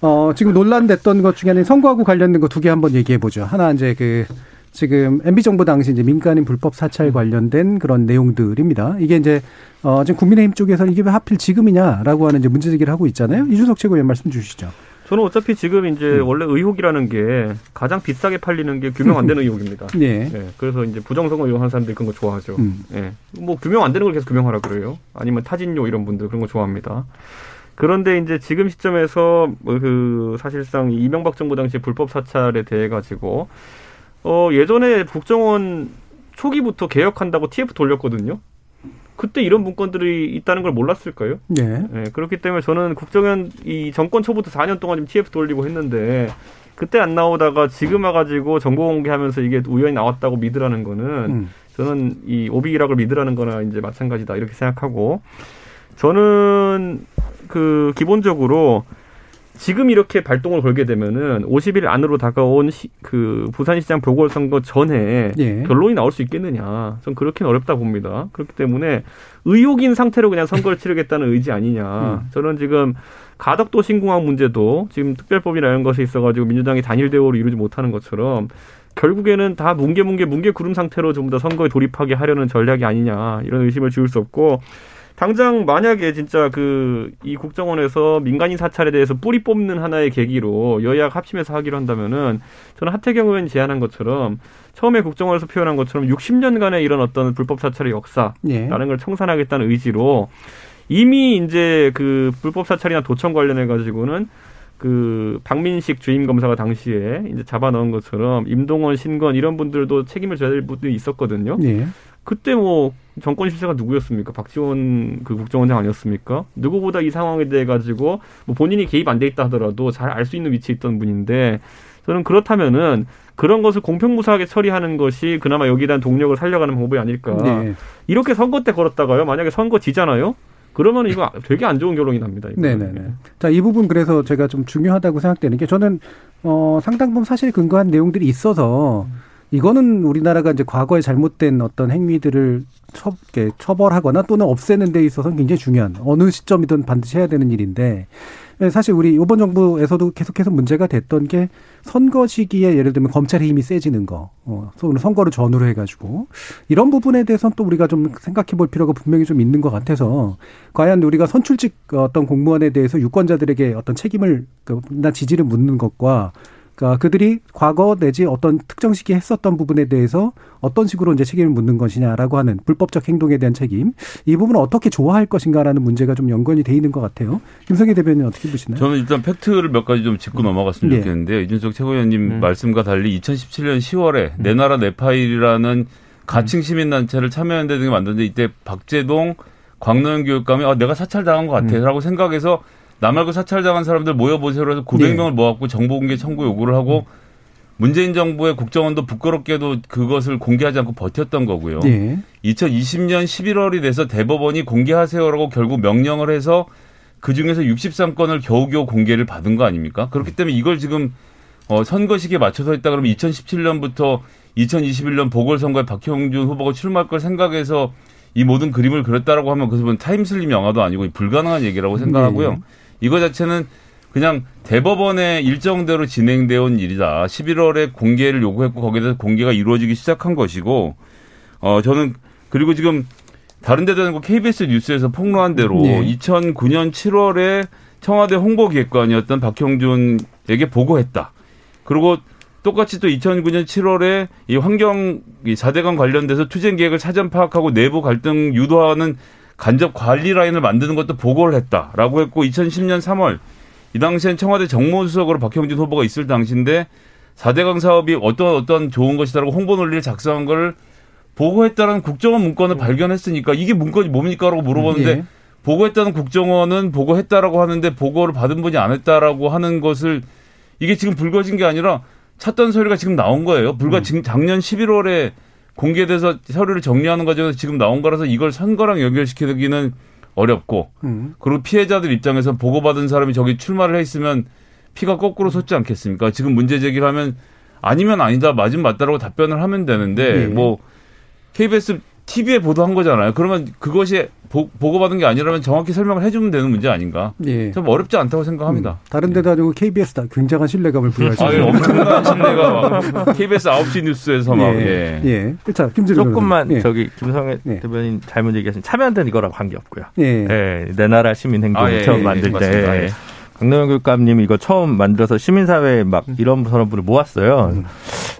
어, 지금 논란됐던 것 중에는 선거하고 관련된 거 두 개 한번 얘기해 보죠. 하나 이제 그 지금 MB정부 당시 이제 민간인 불법 사찰 관련된 그런 내용들입니다. 이게 이제 어, 지금 국민의힘 쪽에서는 이게 왜 하필 지금이냐라고 하는 이제 문제 제기를 하고 있잖아요. 이준석 최고위원 말씀 주시죠. 저는 어차피 지금 이제 원래 의혹이라는 게 가장 비싸게 팔리는 게 규명 안 되는 의혹입니다. 예. 예, 그래서 이제 부정선거 이용하는 사람들이 그런 거 좋아하죠. 음. 예. 뭐 규명 안 되는 걸 계속 규명하라 그래요. 아니면 타진요 이런 분들 그런 거 좋아합니다. 그런데 이제 지금 시점에서 뭐그 사실상 이명박 정부 당시 불법 사찰에 대해 가지고 어 예전에 국정원 초기부터 개혁한다고 TF 돌렸거든요. 그때 이런 문건들이 있다는 걸 몰랐을까요? 예. 예, 그렇기 때문에 저는 국정원 이 정권 초부터 4년 동안 좀 TF 돌리고 했는데 그때 안 나오다가 지금 와가지고 정보 공개하면서 이게 우연히 나왔다고 믿으라는 거는 음. 저는 이 오비락을 믿으라는 거나 이제 마찬가지다 이렇게 생각하고 저는 그 기본적으로 지금 이렇게 발동을 걸게 되면은 50일 안으로 다가온 시, 그 부산시장 보궐선거 전에 예. 결론이 나올 수 있겠느냐. 전 그렇게는 어렵다 봅니다. 그렇기 때문에 의혹인 상태로 그냥 선거를 치르겠다는 의지 아니냐. 음. 저는 지금 가덕도 신공항 문제도 지금 특별법이나 이런 것이 있어가지고 민주당이 단일 대우를 이루지 못하는 것처럼 결국에는 다 뭉게 뭉게 뭉게 구름 상태로 전부 다 선거에 돌입하게 하려는 전략이 아니냐 이런 의심을 지울 수 없고 당장 만약에 진짜 그 이 국정원에서 민간인 사찰에 대해서 뿌리 뽑는 하나의 계기로 여야가 합심해서 하기로 한다면은 저는 하태경 의원이 제안한 것처럼 처음에 국정원에서 표현한 것처럼 60년간의 이런 어떤 불법 사찰의 역사라는 예. 걸 청산하겠다는 의지로 이미 이제 그 불법 사찰이나 도청 관련해 가지고는 그 박민식 주임 검사가 당시에 이제 잡아 넣은 것처럼 임동원, 신건 이런 분들도 책임을 져야 될 분들이 있었거든요. 예. 그때 뭐 정권 실세가 누구였습니까? 박지원 그 국정원장 아니었습니까? 누구보다 이 상황에 대해 가지고 뭐 본인이 개입 안 돼 있다 하더라도 잘 알 수 있는 위치에 있던 분인데 저는 그렇다면은 그런 것을 공평무사하게 처리하는 것이 그나마 여기에 대한 동력을 살려가는 방법이 아닐까. 네. 이렇게 선거 때 걸었다가요. 만약에 선거 지잖아요. 그러면 이거 되게 안 좋은 결론이 납니다. 네네네. 자, 이 부분 그래서 제가 좀 중요하다고 생각되는 게 저는 어, 상당 부분 사실 근거한 내용들이 있어서 이거는 우리나라가 이제 과거에 잘못된 어떤 행위들을 처, 처벌하거나 또는 없애는 데 있어서 굉장히 중요한 어느 시점이든 반드시 해야 되는 일인데 예, 사실 우리 이번 정부에서도 계속해서 문제가 됐던 게 선거 시기에 예를 들면 검찰의 힘이 세지는 거, 어, 선거를 전후로 해가지고 이런 부분에 대해서는 또 우리가 좀 생각해 볼 필요가 분명히 좀 있는 것 같아서 과연 우리가 선출직 어떤 공무원에 대해서 유권자들에게 어떤 책임을 나 지지를 묻는 것과 그러니까 그들이 과거 내지 어떤 특정 시기에 했었던 부분에 대해서 어떤 식으로 이제 책임을 묻는 것이냐라고 하는 불법적 행동에 대한 책임 이 부분을 어떻게 조화할 것인가라는 문제가 좀 연관이 돼 있는 것 같아요. 김성희 대변인 어떻게 보시나요? 저는 일단 팩트를 몇 가지 좀 짚고 넘어갔으면 예. 좋겠는데요. 이준석 최고위원님 음. 말씀과 달리 2017년 10월에 내 나라 내 파일이라는 가칭 시민단체를 참여연대 등이 만드는데 이때 박재동 광노현 교육감이 아, 내가 사찰당한 것 같아라고 생각해서 나 말고 사찰당한 사람들 모여보세요 해서 900명을 모았고 정보공개 청구 요구를 하고 문재인 정부의 국정원도 부끄럽게도 그것을 공개하지 않고 버텼던 거고요. 예. 2020년 11월이 돼서 대법원이 공개하세요라고 결국 명령을 해서 그 중에서 63건을 겨우겨우 공개를 받은 거 아닙니까? 그렇기 때문에 이걸 지금 어, 선거 시기에 맞춰서 했다 그러면 2017년부터 2021년 보궐선거에 박형준 후보가 출마할 걸 생각해서 이 모든 그림을 그렸다라고 하면 그것은 타임슬립 영화도 아니고 불가능한 얘기라고 생각하고요. 네. 이거 자체는 그냥 대법원의 일정대로 진행되어 온 일이다. 11월에 공개를 요구했고 거기에 대해서 공개가 이루어지기 시작한 것이고 어 저는 그리고 지금 다른 데도 아니고 KBS 뉴스에서 폭로한 대로 네. 2009년 7월에 청와대 홍보기획관이었던 박형준에게 보고했다. 그리고 똑같이 또 2009년 7월에 이 환경 이 4대강 관련돼서 투쟁 계획을 사전 파악하고 내부 갈등 유도하는 간접 관리 라인을 만드는 것도 보고를 했다라고 했고 2010년 3월 이 당시엔 청와대 정무수석으로 박형준 후보가 있을 당시인데 4대강 사업이 어떤 어떤 좋은 것이다라고 홍보 논리를 작성한 걸 보고했다는 국정원 문건을 발견했으니까 이게 문건이 뭡니까라고 물어보는데 예. 보고했다는 국정원은 보고했다라고 하는데 보고를 받은 분이 안 했다라고 하는 것을 이게 지금 불거진 게 아니라 찾던 서류가 지금 나온 거예요. 불과 지금 작년 11월에 공개돼서 서류를 정리하는 과정에서 지금 나온 거라서 이걸 선거랑 연결시키기는 어렵고 음. 그리고 피해자들 입장에서 보고받은 사람이 저기 출마를 해 있으면 피가 거꾸로 솟지 않겠습니까? 지금 문제 제기를 하면 아니면 아니다, 맞으면 맞다라고 답변을 하면 되는데 예. 뭐 KBS TV에 보도한 거잖아요. 그러면 그것이 보, 보고받은 게 아니라면 정확히 설명을 해주면 되는 문제 아닌가? 예. 좀 어렵지 않다고 생각합니다. 다른 데도 아니고 KBS다 굉장한 신뢰감을 부여하시죠. 아, 예, 엄청난 신뢰가 막 KBS 9시 뉴스에서 막 예. 예. 자, 김진우 조금만. 예. 저기 김성애 예. 대변인 잘못 얘기하신 참여한다는 이거랑 관계없고요. 예. 예, 내 나라 시민 행동 아, 예, 처음 예, 만들 맞습니다. 때 예. 강동원 교육감님 이거 처음 만들어서 시민사회 막 음. 이런 사람들을 모았어요.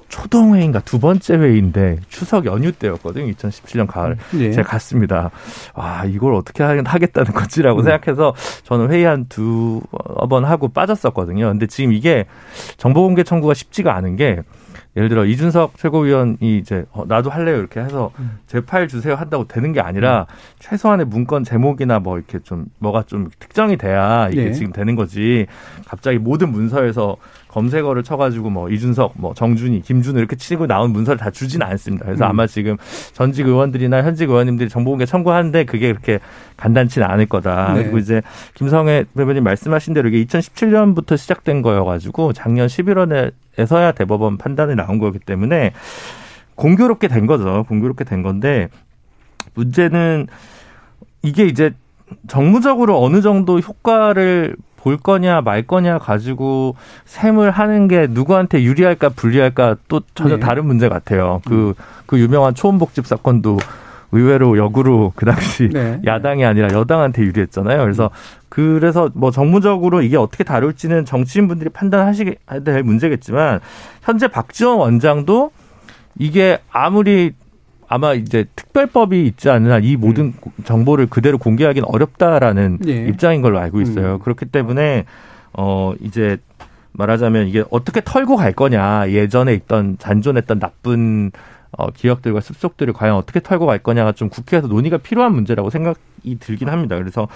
초동 회의인가 두 번째 회의인데 추석 연휴 때였거든요. 2017년 가을. 예. 제가 갔습니다. 와 이걸 어떻게 하- 하겠다는 거지라고 음. 생각해서 저는 회의 한 두 번 하고 빠졌었거든요. 근데 지금 이게 정보공개 청구가 쉽지가 않은 게 예를 들어 이준석 최고위원이 이제 어, 나도 할래요 이렇게 해서 음. 제 파일 주세요 한다고 되는 게 아니라 최소한의 문건 제목이나 뭐 이렇게 좀 뭐가 좀 특정이 돼야 이게 네. 지금 되는 거지 갑자기 모든 문서에서 검색어를 쳐가지고 뭐 이준석, 뭐 정준희, 김준우 이렇게 치고 나온 문서를 다 주지는 않습니다. 그래서 음. 아마 지금 전직 의원들이나 현직 의원님들이 정보공개 청구하는데 그게 그렇게 간단치는 않을 거다. 네. 그리고 이제 김성애 대변인 말씀하신 대로 이게 2017년부터 시작된 거여가지고 작년 11월에서야 대법원 판단이 나온 거기 때문에 공교롭게 된 거죠. 공교롭게 된 건데 문제는 이게 이제 정무적으로 어느 정도 효과를 볼 거냐 말 거냐 가지고 셈을 하는 게 누구한테 유리할까 불리할까 또 전혀 네. 다른 문제 같아요. 그, 그 유명한 초원복집 사건도 의외로 역으로 그 당시 네. 야당이 아니라 여당한테 유리했잖아요. 그래서 그래서 뭐 정무적으로 이게 어떻게 다룰지는 정치인분들이 판단하시게 될 문제겠지만 현재 박지원 원장도 이게 아무리 아마 이제 특별법이 있지 않은 한 이 모든 정보를 그대로 공개하기는 어렵다라는 예. 입장인 걸로 알고 있어요. 음. 그렇기 때문에 어 이제 말하자면 이게 어떻게 털고 갈 거냐 예전에 있던 잔존했던 나쁜 어, 기억들과 습속들을 과연 어떻게 털고 갈 거냐가 좀 국회에서 논의가 필요한 문제라고 생각이 들긴 합니다. 그래서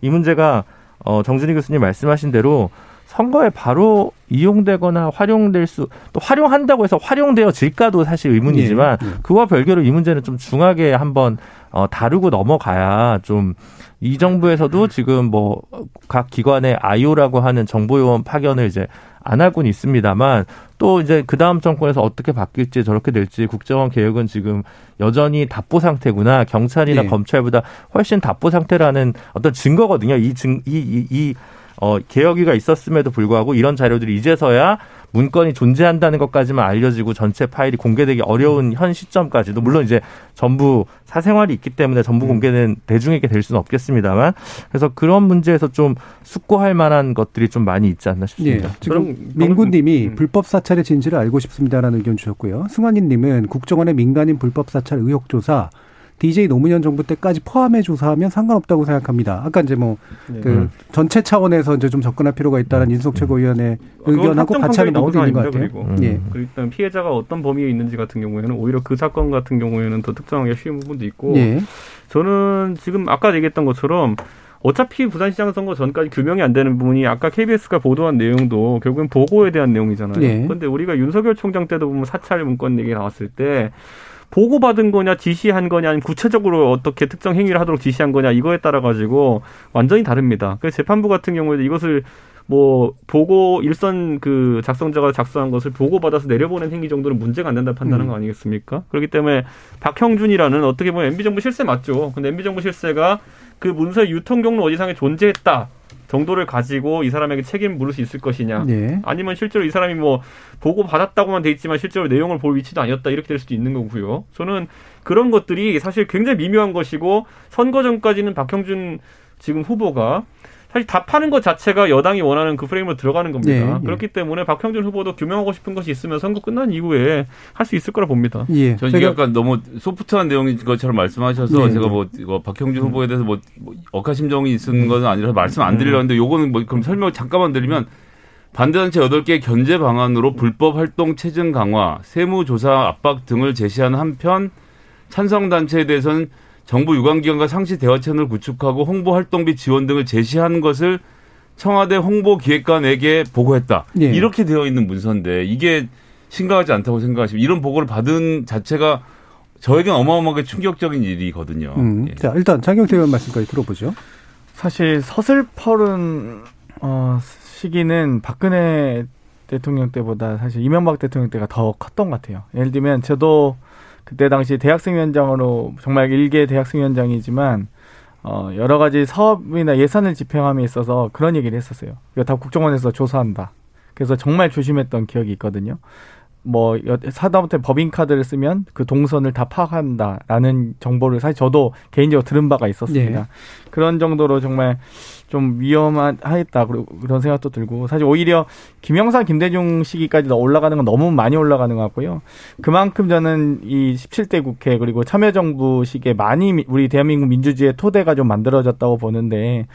이 문제가 어, 정준희 교수님 말씀하신 대로 선거에 바로 이용되거나 활용될 수 또 활용한다고 해서 활용되어질까도 사실 의문이지만 예, 예. 그와 별개로 이 문제는 좀 중하게 한번 어, 다루고 넘어가야 좀 이 정부에서도 지금 뭐 각 기관의 아이오라고 하는 정보요원 파견을 이제 안 하고는 있습니다만 또 이제 그 다음 정권에서 어떻게 바뀔지 저렇게 될지 국정원 개혁은 지금 여전히 답보 상태구나 경찰이나 네. 검찰보다 훨씬 답보 상태라는 어떤 증거거든요. 이 증 이 이 이 어, 개혁위가 있었음에도 불구하고 이런 자료들이 이제서야 문건이 존재한다는 것까지만 알려지고 전체 파일이 공개되기 어려운 현 시점까지도 물론 이제 전부 사생활이 있기 때문에 전부 공개는 대중에게 될 수는 없겠습니다만 그래서 그런 문제에서 좀 숙고할 만한 것들이 좀 많이 있지 않나 예. 싶습니다. 지금 그럼 민구님이 음. 불법 사찰의 진실을 알고 싶습니다라는 의견 주셨고요. 승환이님은 국정원의 민간인 불법 사찰 의혹 조사 DJ 노무현 정부 때까지 포함해 조사하면 상관없다고 생각합니다. 아까 이제 뭐그 음. 전체 차원에서 이제 좀 접근할 필요가 있다는 인석 최고위원의 그건 의견하고 확정 같이 하는 부분이 있는 것 같아요. 사안입니다, 음. 예. 그리고 일단 피해자가 어떤 범위에 있는지 같은 경우에는 오히려 그 사건 같은 경우에는 더 특정하기 쉬운 부분도 있고 예. 저는 지금 아까 얘기했던 것처럼 어차피 부산시장 선거 전까지 규명이 안 되는 부분이 아까 KBS가 보도한 내용도 결국엔 보고에 대한 내용이잖아요. 예. 그런데 우리가 윤석열 총장 때도 보면 사찰 문건 얘기 나왔을 때 보고받은 거냐 지시한 거냐 아니면 구체적으로 어떻게 특정 행위를 하도록 지시한 거냐 이거에 따라 가지고 완전히 다릅니다. 그래서 재판부 같은 경우에도 이것을 뭐 보고 일선 그 작성자가 작성한 것을 보고 받아서 내려보낸 행위 정도는 문제가 안 된다 판단한 음. 거 아니겠습니까? 그렇기 때문에 박형준이라는 어떻게 보면 MB 정부 실세 맞죠. 근데 MB 정부 실세가 그 문서의 유통 경로 어디상에 존재했다 정도를 가지고 이 사람에게 책임을 물을 수 있을 것이냐? 예. 아니면 실제로 이 사람이 뭐 보고 받았다고만 돼 있지만 실제로 내용을 볼 위치도 아니었다 이렇게 될 수도 있는 거고요. 저는 그런 것들이 사실 굉장히 미묘한 것이고 선거 전까지는 박형준 지금 후보가 사실 답하는 것 자체가 여당이 원하는 그 프레임으로 들어가는 겁니다. 예, 예. 그렇기 때문에 박형준 후보도 규명하고 싶은 것이 있으면 선거 끝난 이후에 할 수 있을 거라 봅니다. 예. 전 이게 제가 약간 너무 소프트한 내용인 것처럼 말씀하셔서 네, 제가 네. 뭐 이거 박형준 후보에 대해서 뭐, 뭐 억하심정이 있은 것은 아니라서 말씀 안 드리려는데 요거는 뭐 그럼 설명 잠깐만 드리면 반대단체 8개 견제 방안으로 불법 활동 체증 강화, 세무조사 압박 등을 제시하는 한편 찬성단체에 대해서는 정부 유관기관과 상시 대화 채널을 구축하고 홍보 활동비 지원 등을 제시한 것을 청와대 홍보기획관에게 보고했다. 예. 이렇게 되어 있는 문서인데 이게 심각하지 않다고 생각하시면 이런 보고를 받은 자체가 저에겐 어마어마하게 충격적인 일이거든요. 음, 예. 자 일단 장경태 의원 말씀까지 들어보죠. 사실 서슬퍼른 어, 시기는 박근혜 대통령 때보다 사실 이명박 대통령 때가 더 컸던 것 같아요. 예를 들면 저도 그때 당시 대학생위원장으로 정말 일개 대학생위원장이지만 어, 여러 가지 사업이나 예산을 집행함에 있어서 그런 얘기를 했었어요. 이거 다 국정원에서 조사한다. 그래서 정말 조심했던 기억이 있거든요. 뭐 여- 사다못해 법인 카드를 쓰면 그 동선을 다 파악한다라는 정보를 사실 저도 개인적으로 들은 바가 있었습니다. 네. 그런 정도로 정말 좀 위험하겠다 그런 생각도 들고 사실 오히려 김영삼 김대중 시기까지 더 올라가는 건 너무 많이 올라가는 것 같고요. 그만큼 저는 이 17대 국회 그리고 참여정부 시기에 많이 미- 우리 대한민국 민주주의의 토대가 좀 만들어졌다고 보는데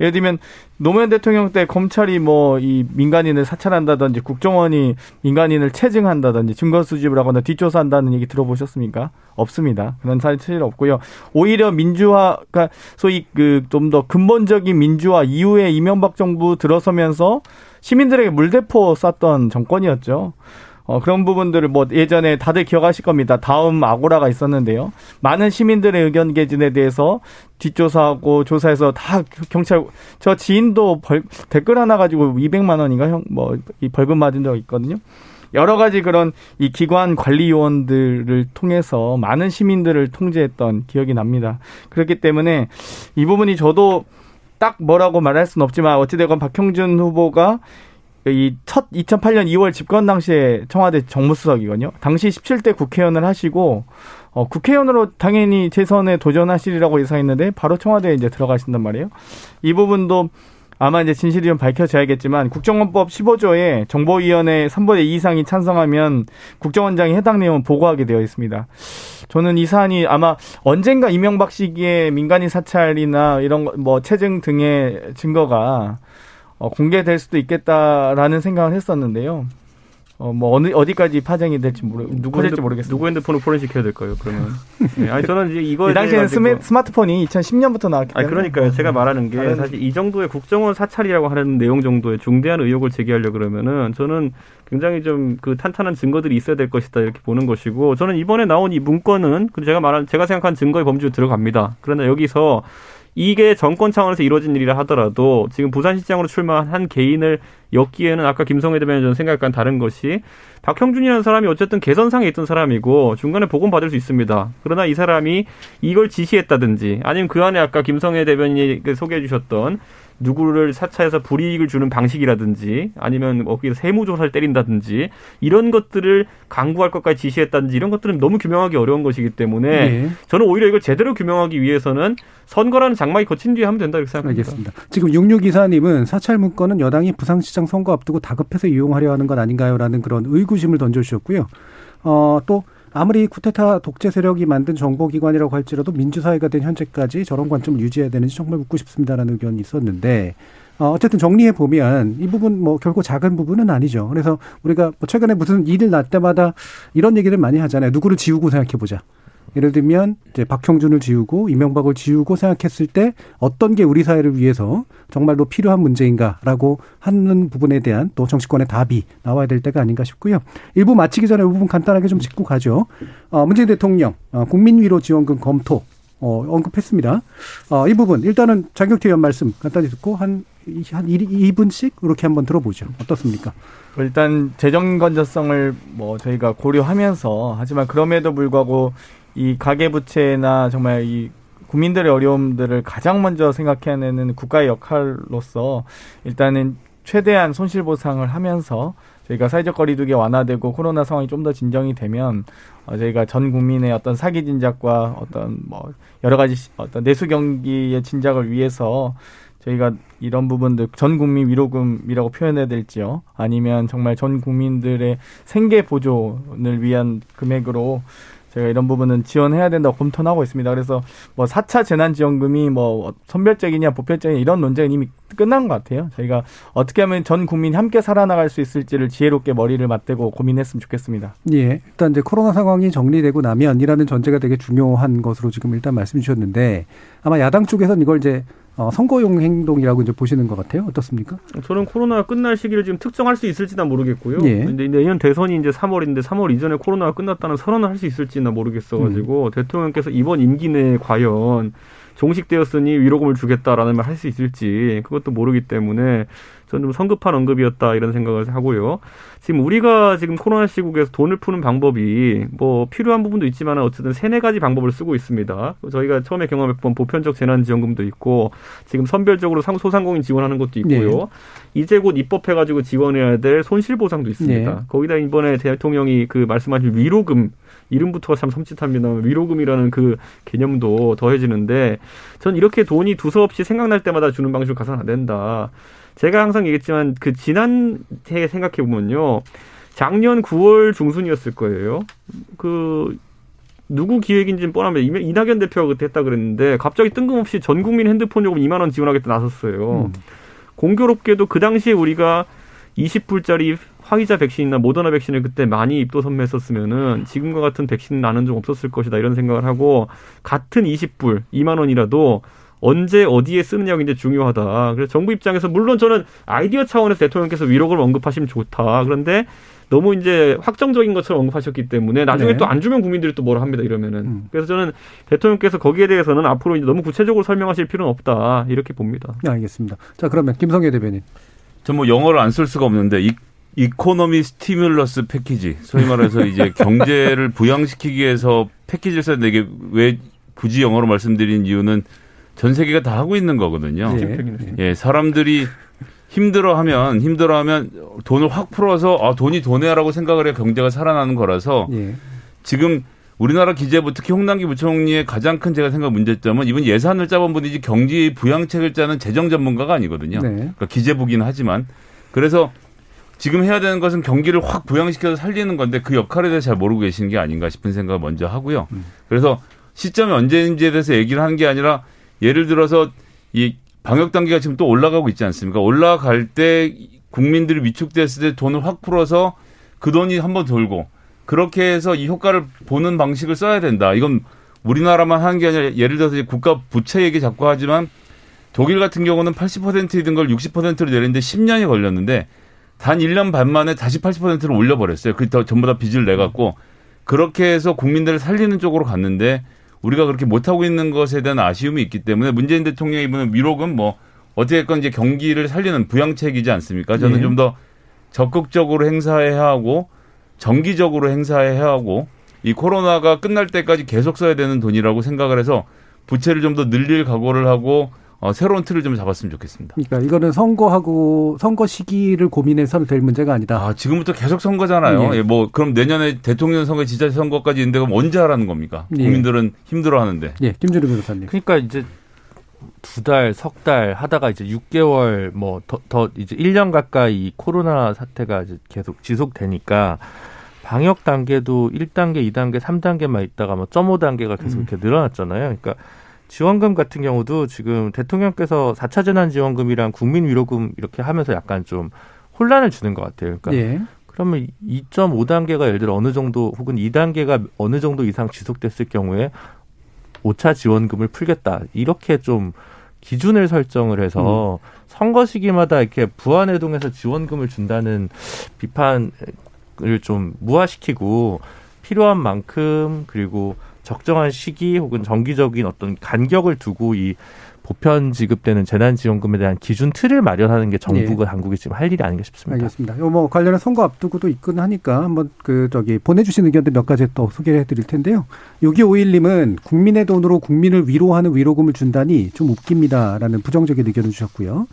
예를 들면 노무현 대통령 때 검찰이 뭐 이 민간인을 사찰한다든지 국정원이 민간인을 체증한다든지 증거 수집을 하거나 뒷조사한다는 얘기 들어보셨습니까? 없습니다. 그런 사실 없고요. 오히려 민주화 가 소위 그 좀 더 근본적인 민주화 이후에 이명박 정부 들어서면서 시민들에게 물대포 쐈던 정권이었죠. 어, 그런 부분들을 뭐 예전에 다들 기억하실 겁니다. 다음 아고라가 있었는데요. 많은 시민들의 의견 개진에 대해서 뒷조사하고 조사해서 다 경찰 저 지인도 벌, 댓글 하나 가지고 200만 원인가 형 뭐 이 벌금 맞은 적 있거든요. 여러 가지 그런 이 기관 관리 요원들을 통해서 많은 시민들을 통제했던 기억이 납니다. 그렇기 때문에 이 부분이 저도 딱 뭐라고 말할 수는 없지만 어찌되건 박형준 후보가 이 첫 2008년 2월 집권 당시에 청와대 정무수석이거든요. 당시 17대 국회의원을 하시고 어, 국회의원으로 당연히 재선에 도전하시리라고 예상했는데 바로 청와대에 이제 들어가신단 말이에요. 이 부분도 아마 이제 진실이 좀 밝혀져야겠지만 국정원법 15조에 정보위원회 3분의 2 이상이 찬성하면 국정원장이 해당 내용을 보고하게 되어 있습니다. 저는 이 사안이 아마 언젠가 이명박 시기에 민간인 사찰이나 이런 거, 뭐 체증 등의 증거가 어, 공개될 수도 있겠다라는 생각을 했었는데요. 어, 뭐 어느 어디까지 파장이 될지 모르 누구 될지 모르겠습니다. 누구 핸드폰을 포렌식해야 될까요? 그러면 네, 아니 저는 이제 이거 이 당시에는 스마, 스마트폰이 2010년부터 나왔기 아니 때문에 그러니까요. 제가 말하는 게 다른- 사실 이 정도의 국정원 사찰이라고 하는 내용 정도의 중대한 의혹을 제기하려 그러면은 저는 굉장히 좀 그 탄탄한 증거들이 있어야 될 것이다 이렇게 보는 것이고 저는 이번에 나온 이 문건은 그 제가 말한 제가 생각한 증거의 범주로 들어갑니다. 그러나 여기서 이게 정권 차원에서 이루어진 일이라 하더라도 지금 부산시장으로 출마한 한 개인을 엮기에는 아까 김성애 대변인 생각과는 다른 것이 박형준이라는 사람이 어쨌든 개선상에 있던 사람이고 중간에 복원 받을 수 있습니다. 그러나 이 사람이 이걸 지시했다든지 아니면 그 안에 아까 김성애 대변인이 그 소개해 주셨던 누구를 사차해서 불이익을 주는 방식이라든지 아니면 뭐 거기서 세무조사를 때린다든지 이런 것들을 강구할 것까지 지시했다든지 이런 것들은 너무 규명하기 어려운 것이기 때문에 네. 저는 오히려 이걸 제대로 규명하기 위해서는 선거라는 장막이 거친 뒤에 하면 된다 이렇게 생각합니다. 알겠습니다. 지금 6624님은 사찰 문건은 여당이 부산시장 선거 앞두고 다급해서 이용하려 하는 것 아닌가요 라는 그런 의구심을 던져주셨고요. 어, 또 아무리 쿠데타 독재 세력이 만든 정보기관이라고 할지라도 민주사회가 된 현재까지 저런 관점을 유지해야 되는지 정말 묻고 싶습니다라는 의견이 있었는데 어, 어쨌든 정리해 보면 이 부분 뭐 결코 작은 부분은 아니죠. 그래서 우리가 뭐 최근에 무슨 일을 날 때마다 이런 얘기를 많이 하잖아요. 누구를 지우고 생각해 보자. 예를 들면 이제 박형준을 지우고 이명박을 지우고 생각했을 때 어떤 게 우리 사회를 위해서 정말로 필요한 문제인가라고 하는 부분에 대한 또 정치권의 답이 나와야 될 때가 아닌가 싶고요. 일부 마치기 전에 이 부분 간단하게 좀 짚고 가죠. 어, 문재인 대통령 어, 국민 위로 지원금 검토 어, 언급했습니다. 어, 이 부분 일단은 장경태 의원 말씀 간단히 듣고 한한 2분씩 이렇게 한번 들어보죠. 어떻습니까? 일단 재정 건전성을 뭐 저희가 고려하면서 하지만 그럼에도 불구하고 이 가계부채나 정말 이 국민들의 어려움들을 가장 먼저 생각해내는 국가의 역할로서 일단은 최대한 손실 보상을 하면서 저희가 사회적 거리두기 완화되고 코로나 상황이 좀 더 진정이 되면 어, 저희가 전 국민의 어떤 사기 진작과 어떤 뭐 여러 가지 어떤 내수 경기의 진작을 위해서 저희가 이런 부분들 전 국민 위로금이라고 표현해야 될지요? 아니면 정말 전 국민들의 생계 보존을 위한 금액으로 저희가 이런 부분은 지원해야 된다고 검토는 하고 있습니다. 그래서 뭐 4차 재난지원금이 뭐 선별적이냐 보편적이냐 이런 논쟁은 이미 끝난 것 같아요. 저희가 어떻게 하면 전 국민이 함께 살아나갈 수 있을지를 지혜롭게 머리를 맞대고 고민했으면 좋겠습니다. 예. 일단 이제 코로나 상황이 정리되고 나면이라는 전제가 되게 중요한 것으로 지금 일단 말씀 주셨는데 아마 야당 쪽에서는 이걸 이제 어, 선거용 행동이라고 이제 보시는 것 같아요. 어떻습니까? 저는 코로나가 끝날 시기를 지금 특정할 수 있을지는 모르겠고요. 예. 근데 내년 대선이 이제 3월인데 3월 이전에 코로나가 끝났다는 선언을 할 수 있을지는 모르겠어가지고 음. 대통령께서 이번 임기 내에 과연 종식되었으니 위로금을 주겠다라는 말 할 수 있을지 그것도 모르기 때문에 저는 좀 성급한 언급이었다 이런 생각을 하고요. 지금 우리가 지금 코로나 시국에서 돈을 푸는 방법이 뭐 필요한 부분도 있지만 어쨌든 세네 가지 방법을 쓰고 있습니다. 저희가 처음에 경험했던 보편적 재난지원금도 있고 지금 선별적으로 소상공인 지원하는 것도 있고요. 네. 이제 곧 입법해가지고 지원해야 될 손실보상도 있습니다. 네. 거기다 이번에 대통령이 그 말씀하신 위로금 이름부터가 참 섬찟합니다. 위로금이라는 그 개념도 더해지는데 전 이렇게 돈이 두서없이 생각날 때마다 주는 방식으로 가서는 안 된다. 제가 항상 얘기했지만 그 지난 해에 생각해 보면요. 작년 9월 중순이었을 거예요. 그 누구 기획인지는 뻔합니다. 이낙연 대표가 그때 했다 그랬는데 갑자기 뜬금없이 전 국민 핸드폰 요금 2만 원 지원하겠다 나섰어요. 음. 공교롭게도 그 당시에 우리가 20불짜리 화이자 백신이나 모더나 백신을 그때 많이 입도 선매했었으면은 지금과 같은 백신 나는 좀 없었을 것이다 이런 생각을 하고 같은 20불 2만 원이라도 언제 어디에 쓰느냐가 이제 중요하다. 그래서 정부 입장에서 물론 저는 아이디어 차원에서 대통령께서 위로를 언급하시면 좋다. 그런데 너무 이제 확정적인 것처럼 언급하셨기 때문에 나중에 네. 또안 주면 국민들이 또 뭐라 합니다 이러면은 음. 그래서 저는 대통령께서 거기에 대해서는 앞으로 이제 너무 구체적으로 설명하실 필요는 없다 이렇게 봅니다. 네, 알겠습니다. 자 그러면 김성계 대변인. 전 뭐 영어를 안 쓸 수가 없는데 이 economy stimulus package 소위 말해서 이제 경제를 부양시키기 위해서 패키지를 써야 되게 왜 굳이 영어로 말씀드린 이유는 전 세계가 다 하고 있는 거거든요. 예, 예 사람들이 힘들어하면 힘들어하면 돈을 확 풀어서 아 돈이 돈이야라고 생각을 해 경제가 살아나는 거라서 예. 지금 우리나라 기재부 특히 홍남기 부총리의 가장 큰 제가 생각 문제점은 이분 예산을 짜본 분이지 경제 부양책을 짜는 재정 전문가가 아니거든요. 네. 그러니까 기재부긴 하지만 그래서 지금 해야 되는 것은 경기를 확 부양시켜서 살리는 건데 그 역할에 대해서 잘 모르고 계시는 게 아닌가 싶은 생각을 먼저 하고요. 음. 그래서 시점이 언제인지에 대해서 얘기를 하는 게 아니라 예를 들어서 이 방역 단계가 지금 또 올라가고 있지 않습니까? 올라갈 때 국민들이 위축됐을 때 돈을 확 풀어서 그 돈이 한번 돌고 그렇게 해서 이 효과를 보는 방식을 써야 된다. 이건 우리나라만 하는 게 아니라 예를 들어서 국가 부채 얘기 자꾸 하지만 독일 같은 경우는 80%이던 걸 60%로 내렸는데 10년이 걸렸는데 단 1년 반 만에 다시 80%로 올려버렸어요. 그 전부 다 빚을 내갖고 그렇게 해서 국민들을 살리는 쪽으로 갔는데 우리가 그렇게 못하고 있는 것에 대한 아쉬움이 있기 때문에 문재인 대통령이 이번에 위로금 뭐 어떻게건 이제 경기를 살리는 부양책이지 않습니까? 저는 네. 좀더 적극적으로 행사해야 하고 정기적으로 행사해야 하고 이 코로나가 끝날 때까지 계속 써야 되는 돈이라고 생각을 해서 부채를 좀 더 늘릴 각오를 하고 어, 새로운 틀을 좀 잡았으면 좋겠습니다. 그러니까 이거는 선거하고 선거 시기를 고민해서는 될 문제가 아니다. 아, 지금부터 계속 선거잖아요. 예. 예, 뭐 그럼 내년에 대통령 선거, 지자체 선거까지 있는데 그럼 언제 하라는 겁니까? 예. 국민들은 힘들어하는데. 예, 김준우 변호사님. 그러니까 이제 두 달, 석 달 하다가 이제 6개월 뭐 더 더 이제 1년 가까이 코로나 사태가 이제 계속 지속되니까 방역 단계도 1단계, 2단계, 3단계만 있다가 뭐 0.5단계가 계속 음. 이렇게 늘어났잖아요. 그러니까 지원금 같은 경우도 지금 대통령께서 4차 재난지원금이랑 국민위로금 이렇게 하면서 약간 좀 혼란을 주는 것 같아요. 그러니까 예. 그러면 2.5단계가 예를 들어 어느 정도 혹은 2단계가 어느 정도 이상 지속됐을 경우에 5차 지원금을 풀겠다. 이렇게 좀 기준을 설정을 해서 음. 선거 시기마다 이렇게 부안해동해서 지원금을 준다는 비판을 좀 무화시키고 필요한 만큼 그리고 적정한 시기 혹은 정기적인 어떤 간격을 두고 이 보편 지급되는 재난지원금에 대한 기준 틀을 마련하는 게 정부가 당국이 지금 할 일이 아닌가 싶습니다. 알겠습니다. 이거 뭐 관련해 선거 앞두고도 있긴 하니까 한번 그 저기 보내주신 의견들 몇 가지 또 소개해 드릴 텐데요. 6251님은 국민의 돈으로 국민을 위로하는 위로금을 준다니 좀 웃깁니다라는 부정적인 의견을 주셨고요.